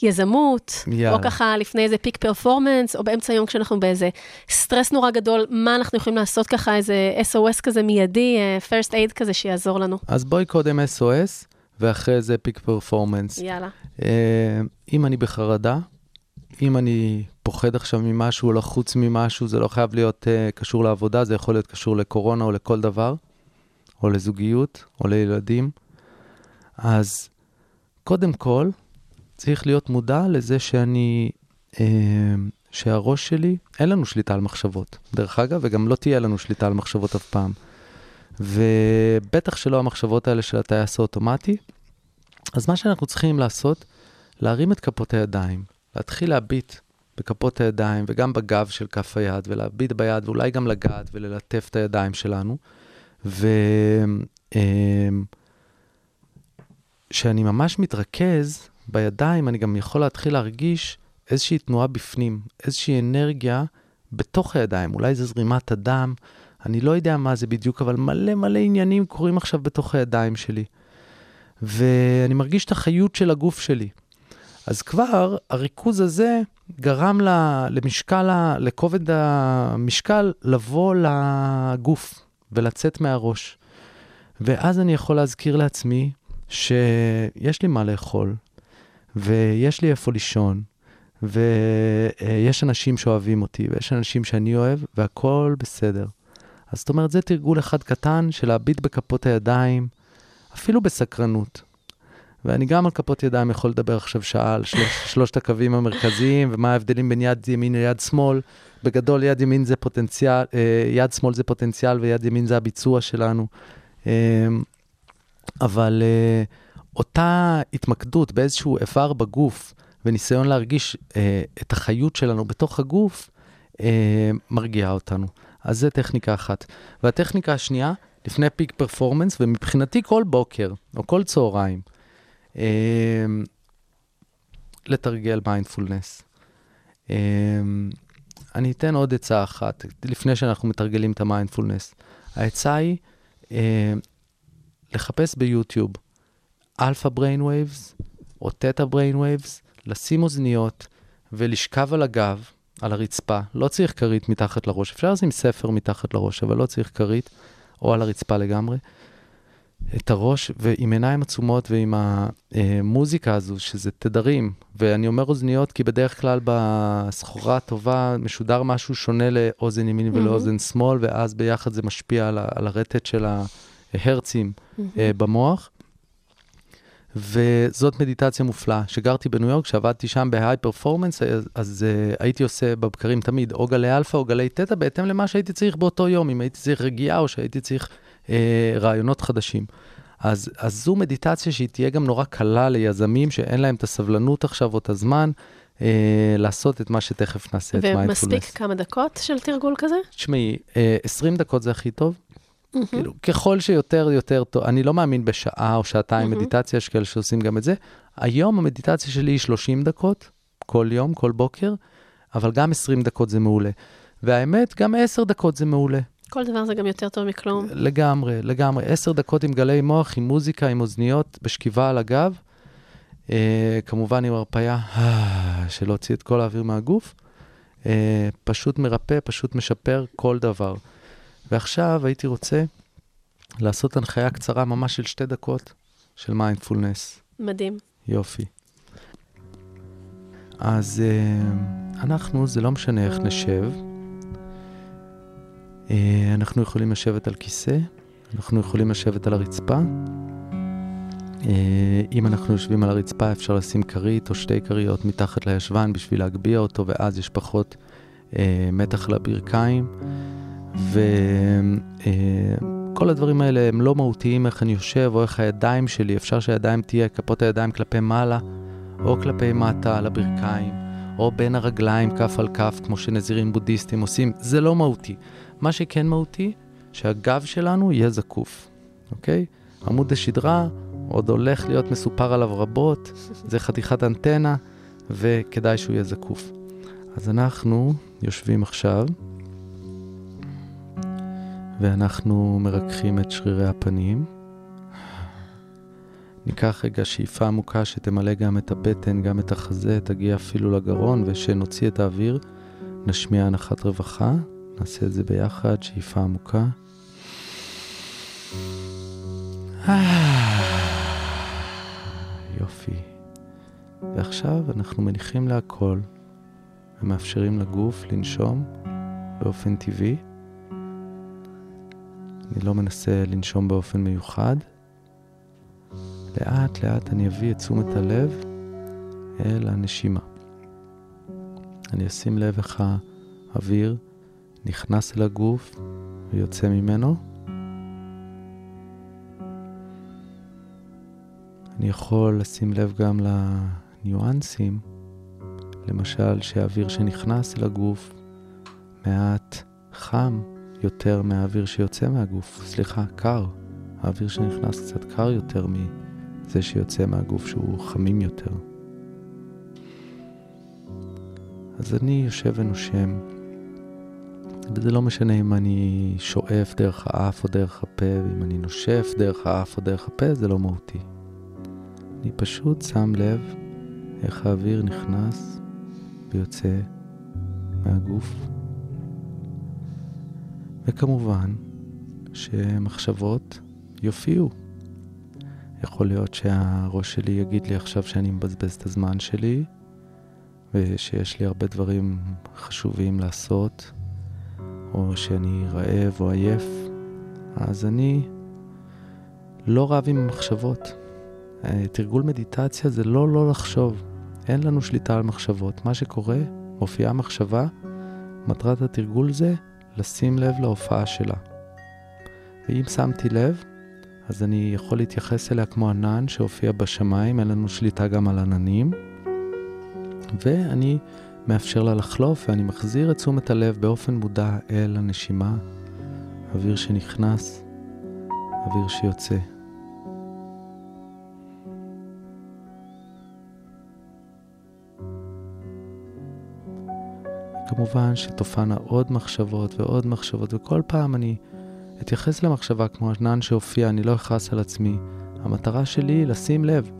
היזמות, יאללה. או ככה לפני איזה פיק פרפורמנס, או באמצע היום כשאנחנו באיזה סטרס נורא גדול, מה אנחנו יכולים לעשות ככה, איזה SOS כזה מיידי, first aid כזה שיעזור לנו. אז בואי קודם SOS, ואחרי זה פיק פרפורמנס. יאללה. אם אני בחרדה, אם אני פוחד עכשיו ממשהו או לחוץ ממשהו, זה לא חייב להיות uh, קשור לעבודה, זה יכול להיות קשור לקורונה או לכל דבר, או לזוגיות, או לילדים. אז קודם כל, צריך להיות מודע לזה שאני, uh, שהראש שלי, אין לנו שליטה על מחשבות. דרך אגב, וגם לא תהיה לנו שליטה על מחשבות אף פעם. ובטח שלא המחשבות האלה של הטייס האוטומטי. אז מה שאנחנו צריכים לעשות, להרים את כפות הידיים, להתחיל להביט בכפות הידיים וגם בגב של כף היד, ולהביט ביד, ואולי גם לגעת וללטף את הידיים שלנו. וכשאני אמ, ממש מתרכז בידיים, אני גם יכול להתחיל להרגיש איזושהי תנועה בפנים, איזושהי אנרגיה בתוך הידיים. אולי זה זרימת הדם, אני לא יודע מה זה בדיוק, אבל מלא מלא עניינים קורים עכשיו בתוך הידיים שלי. ואני מרגיש את החיות של הגוף שלי. אז כבר הריכוז הזה גרם למשקל, לכובד המשקל לבוא לגוף ולצאת מהראש. ואז אני יכול להזכיר לעצמי שיש לי מה לאכול, ויש לי איפה לישון, ויש אנשים שאוהבים אותי, ויש אנשים שאני אוהב, והכול בסדר. אז זאת אומרת, זה תרגול אחד קטן של להביט בכפות הידיים, אפילו בסקרנות. ואני גם על כפות ידיים יכול לדבר עכשיו שעה על שלוש, שלושת הקווים המרכזיים, ומה ההבדלים בין יד ימין ליד שמאל. בגדול, יד ימין זה פוטנציאל, אה, יד שמאל זה פוטנציאל ויד ימין זה הביצוע שלנו. אה, אבל אה, אותה התמקדות באיזשהו איבר בגוף, וניסיון להרגיש את החיות שלנו בתוך הגוף, מרגיעה אותנו. אז זו טכניקה אחת. והטכניקה השנייה, לפני פיק פרפורמנס, ומבחינתי כל בוקר או כל צהריים, לתרגל מיינדפולנס. אני אתן עוד עצה אחת, לפני שאנחנו מתרגלים את המיינדפולנס. העצה היא אה, לחפש ביוטיוב alpha brain waves או theta brain waves, לשים אוזניות ולשכב על הגב, על הרצפה. לא צריך כרית מתחת לראש, אפשר לשים ספר מתחת לראש, אבל לא צריך כרית, או על הרצפה לגמרי. את הראש, ועם עיניים עצומות ועם המוזיקה הזו, שזה תדרים, ואני אומר אוזניות כי בדרך כלל בסחורה הטובה משודר משהו שונה לאוזן ימין mm-hmm. ולאוזן שמאל, ואז ביחד זה משפיע על, על הרטט של ההרצים mm-hmm. במוח. וזאת מדיטציה מופלאה. כשגרתי בניו יורק, כשעבדתי שם ב high performance, אז, אז אה, הייתי עושה בבקרים תמיד או גלי אלפא או גלי תטא, בהתאם למה שהייתי צריך באותו יום, אם הייתי צריך רגיעה או שהייתי צריך uh, רעיונות חדשים. אז, אז זו מדיטציה שהיא תהיה גם נורא קלה ליזמים שאין להם את הסבלנות עכשיו או את הזמן. Uh, לעשות את מה שתכף נעשה, את מיינדפולנס. ומספיק כמה דקות של תרגול כזה? תשמעי, uh, 20 דקות זה הכי טוב. Mm-hmm. כאילו, ככל שיותר, יותר טוב. אני לא מאמין בשעה או שעתיים mm-hmm. מדיטציה, יש כאלה שעושים גם את זה. היום המדיטציה שלי היא 30 דקות, כל יום, כל בוקר, אבל גם 20 דקות זה מעולה. והאמת, גם 10 דקות זה מעולה. כל דבר זה גם יותר טוב מכלום. לגמרי, לגמרי. 10 דקות עם גלי מוח, עם מוזיקה, עם אוזניות, בשכיבה על הגב. אה, כמובן עם הרפאיה, אה, של להוציא את כל האוויר מהגוף. אה, פשוט מרפא, פשוט משפר כל דבר. ועכשיו הייתי רוצה לעשות הנחיה קצרה ממש של שתי דקות של מיינדפולנס. מדהים. יופי. אז uh, אנחנו, זה לא משנה איך נשב. Uh, אנחנו יכולים לשבת על כיסא, אנחנו יכולים לשבת על הרצפה. Uh, אם אנחנו יושבים על הרצפה, אפשר לשים כרית או שתי כריות מתחת לישבן בשביל להגביה אותו, ואז יש פחות uh, מתח לברכיים. וכל הדברים האלה הם לא מהותיים איך אני יושב או איך הידיים שלי, אפשר שהידיים תהיה כפות הידיים כלפי מעלה או כלפי מטה על הברכיים, או בין הרגליים כף על כף כמו שנזירים בודהיסטים עושים, זה לא מהותי. מה שכן מהותי, שהגב שלנו יהיה זקוף, אוקיי? עמוד השדרה עוד הולך להיות מסופר עליו רבות, זה חתיכת אנטנה, וכדאי שהוא יהיה זקוף. אז אנחנו יושבים עכשיו. ואנחנו מרככים את שרירי הפנים. ניקח רגע שאיפה עמוקה שתמלא גם את הבטן, גם את החזה, תגיע אפילו לגרון, ושנוציא את האוויר, נשמיע הנחת רווחה. נעשה את זה ביחד, שאיפה עמוקה. יופי. ועכשיו אנחנו מניחים להכל ומאפשרים לגוף לנשום באופן טבעי. אני לא מנסה לנשום באופן מיוחד. לאט לאט אני אביא את תשומת הלב אל הנשימה. אני אשים לב איך האוויר נכנס אל הגוף ויוצא ממנו. אני יכול לשים לב גם לניואנסים, למשל שהאוויר שנכנס אל הגוף מעט חם יותר מהאוויר שיוצא מהגוף. סליחה, קר. האוויר שנכנס קצת קר יותר מזה שיוצא מהגוף שהוא חמים יותר. אז אני יושב ונושם, וזה לא משנה אם אני שואף דרך האף או דרך הפה, ואם אני נושף דרך האף או דרך הפה, זה לא מהותי. אני פשוט שם לב איך האוויר נכנס ויוצא מהגוף. וכמובן שמחשבות יופיעו. יכול להיות שהראש שלי יגיד לי עכשיו שאני מבזבז את הזמן שלי, ושיש לי הרבה דברים חשובים לעשות, או שאני רעב או עייף, אז אני לא רב עם המחשבות. אה, תרגול מדיטציה זה לא לא לחשוב. אין לנו שליטה על מחשבות. מה שקורה, מופיעה מחשבה, מטרת התרגול זה לשים לב להופעה שלה. ואם שמתי לב, אז אני יכול להתייחס אליה כמו ענן שהופיע בשמיים, אין לנו שליטה גם על עננים, ואני מאפשר לה לחלוף ואני מחזיר את תשומת הלב באופן מודע אל הנשימה, אוויר שנכנס, אוויר שיוצא. כמובן שתופענה עוד מחשבות ועוד מחשבות, וכל פעם אני אתייחס למחשבה כמו ענן שהופיע, אני לא אכעס על עצמי. המטרה שלי היא לשים לב.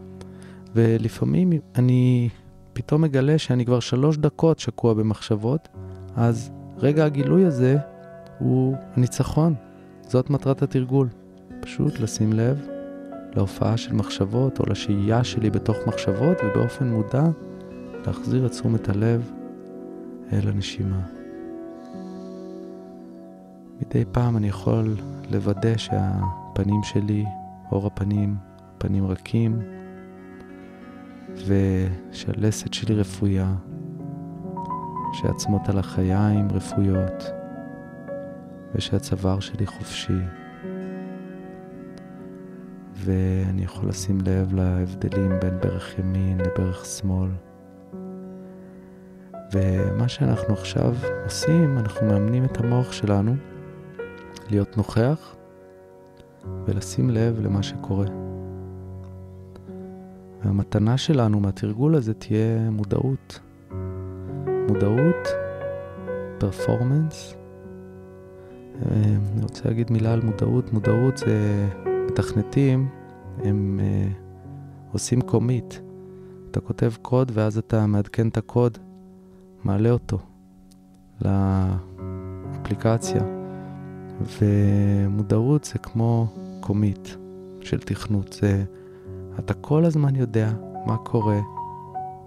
ולפעמים אני פתאום מגלה שאני כבר שלוש דקות שקוע במחשבות, אז רגע הגילוי הזה הוא הניצחון. זאת מטרת התרגול. פשוט לשים לב להופעה של מחשבות או לשהייה שלי בתוך מחשבות, ובאופן מודע להחזיר את תשומת הלב אל הנשימה. מדי פעם אני יכול לוודא שהפנים שלי, אור הפנים, פנים רכים, ושהלסת שלי רפויה, שעצמות על החיים רפויות, ושהצוואר שלי חופשי. ואני יכול לשים לב להבדלים בין ברך ימין לברך שמאל. ומה שאנחנו עכשיו עושים, אנחנו מאמנים את המוח שלנו להיות נוכח ולשים לב למה שקורה. והמתנה שלנו מהתרגול הזה תהיה מודעות. מודעות, פרפורמנס. אה, אני רוצה להגיד מילה על מודעות. מודעות זה מתכנתים, הם uh, עושים קומיט. אתה כותב קוד ואז אתה מעדכן את הקוד, מעלה אותו לאפליקציה. ומודעות זה כמו קומיט של תכנות. זה, אתה כל הזמן יודע מה קורה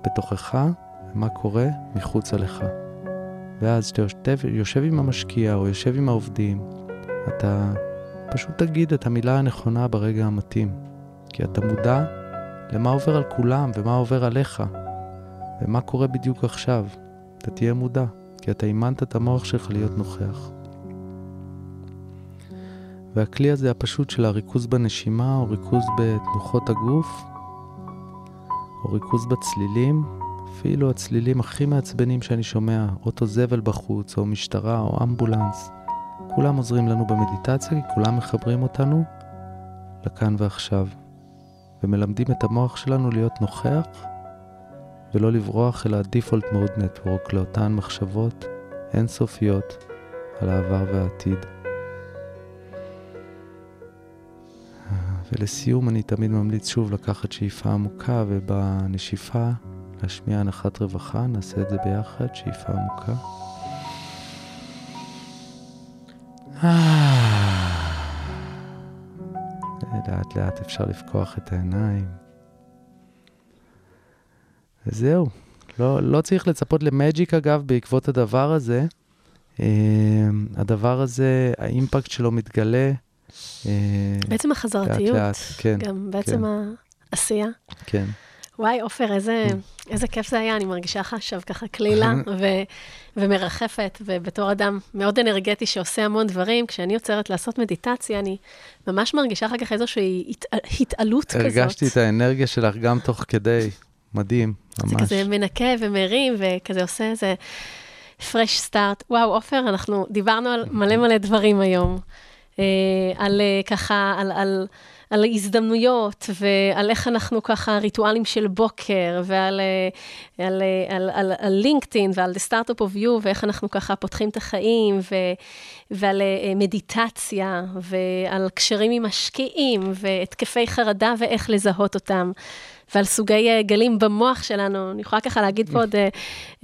בתוכך ומה קורה מחוצה לך. ואז כשאתה יושב, עם המשקיע או יושב עם העובדים, אתה פשוט תגיד את המילה הנכונה ברגע המתאים. כי אתה מודע למה עובר על כולם ומה עובר עליך, ומה קורה בדיוק עכשיו. אתה תהיה מודע, כי אתה אימנת את המוח שלך להיות נוכח. והכלי הזה הפשוט של הריכוז בנשימה, או ריכוז בתנוחות הגוף, או ריכוז בצלילים, אפילו הצלילים הכי מעצבנים שאני שומע, אוטו זבל בחוץ, או משטרה, או אמבולנס, כולם עוזרים לנו במדיטציה, כי כולם מחברים אותנו לכאן ועכשיו, ומלמדים את המוח שלנו להיות נוכח ולא לברוח אל ה-default mode network, לאותן מחשבות אינסופיות על העבר והעתיד. ולסיום אני תמיד ממליץ שוב לקחת שאיפה עמוקה ובנשיפה להשמיע הנחת רווחה, נעשה את זה ביחד, שאיפה עמוקה. לאט לאט אפשר לפקוח את העיניים. וזהו, לא, לא צריך לצפות למג'יק אגב בעקבות הדבר הזה. Uh, הדבר הזה, האימפקט שלו מתגלה. Uh, בעצם החזרתיות, לאט לאט, כן. גם בעצם כן. העשייה. כן. וואי, עופר, איזה, mm. איזה כיף זה היה, אני מרגישה לך עכשיו ככה קלילה ו, ומרחפת, ובתור אדם מאוד אנרגטי שעושה המון דברים, כשאני יוצרת לעשות מדיטציה, אני ממש מרגישה אחר כך איזושהי הת, התעלות הרגשתי כזאת. הרגשתי את האנרגיה שלך גם תוך כדי, מדהים, ממש. זה כזה מנקה ומרים, וכזה עושה איזה fresh start. וואו, עופר, אנחנו דיברנו על מלא מלא דברים היום. אה, על אה, ככה, על... על על ההזדמנויות ועל איך אנחנו ככה, ריטואלים של בוקר, ועל על, על, על, על, על לינקדאין ועל The Startup of You, ואיך אנחנו ככה פותחים את החיים, ו, ועל אה, מדיטציה, ועל קשרים עם משקיעים, והתקפי חרדה ואיך לזהות אותם. ועל סוגי אה, גלים במוח שלנו. אני יכולה ככה להגיד פה עוד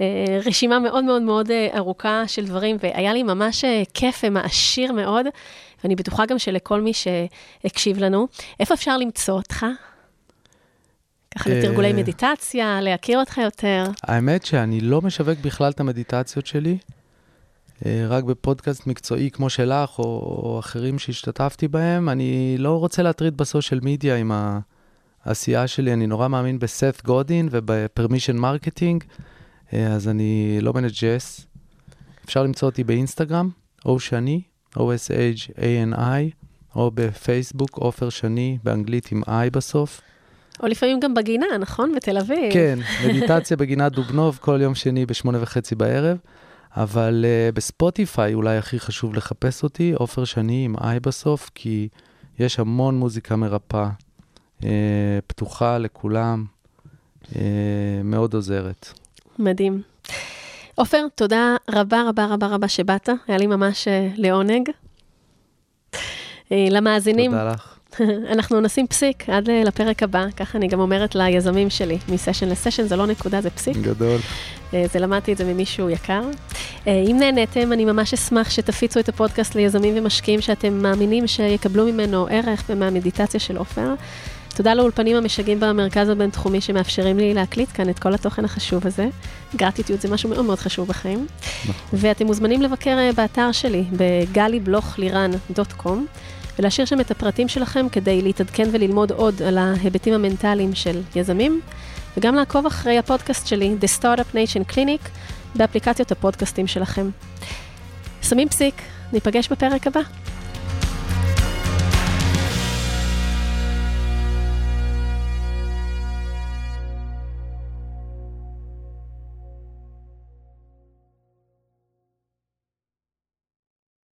אה, רשימה מאוד מאוד מאוד ארוכה של דברים, והיה לי ממש כיף ומעשיר מאוד. ואני בטוחה גם שלכל מי שהקשיב לנו, איפה אפשר למצוא אותך? ככה לתרגולי אה, מדיטציה, להכיר אותך יותר. האמת שאני לא משווק בכלל את המדיטציות שלי, אה, רק בפודקאסט מקצועי כמו שלך, או אחרים שהשתתפתי בהם. אני לא רוצה להטריד ב social media עם העשייה שלי, אני נורא מאמין בסת גודין וב permission marketing, אה, אז אני לא מנג'ס. אפשר למצוא אותי באינסטגרם, או שאני, O-S-H-A-N-I, או בפייסבוק, עופר שני, באנגלית עם I בסוף. או לפעמים גם בגינה, נכון? בתל אביב. כן, מדיטציה בגינת דובנוב כל יום שני בשמונה וחצי בערב. אבל uh, בספוטיפיי אולי הכי חשוב לחפש אותי, עופר שני עם I בסוף, כי יש המון מוזיקה מרפאה, פתוחה לכולם, uh, מאוד עוזרת. מדהים. עופר, תודה רבה רבה רבה רבה שבאת, היה לי ממש אה, לעונג. אה, למאזינים, תודה לך. אנחנו נשים פסיק עד לפרק הבא, ככה אני גם אומרת ליזמים שלי, מסשן לסשן, זה לא נקודה, זה פסיק. גדול. אה, זה למדתי את זה ממישהו יקר. אה, אם נהניתם, אני ממש אשמח שתפיצו את הפודקאסט ליזמים ומשקיעים שאתם מאמינים שיקבלו ממנו ערך ומהמדיטציה של עופר. תודה לאולפנים המשגעים במרכז הבינתחומי שמאפשרים לי להקליט כאן את כל התוכן החשוב הזה. גרטיטיוד זה משהו מאוד מאוד חשוב בחיים. ואתם מוזמנים לבקר אה, באתר שלי, בגלי-בלוך-לירן.com, ולהשאיר שם את הפרטים שלכם כדי להתעדכן וללמוד עוד על ההיבטים המנטליים של יזמים, וגם לעקוב אחרי הפודקאסט שלי, The Startup Nation Clinic, באפליקציות הפודקאסטים שלכם. שמים פסיק, ניפגש בפרק הבא.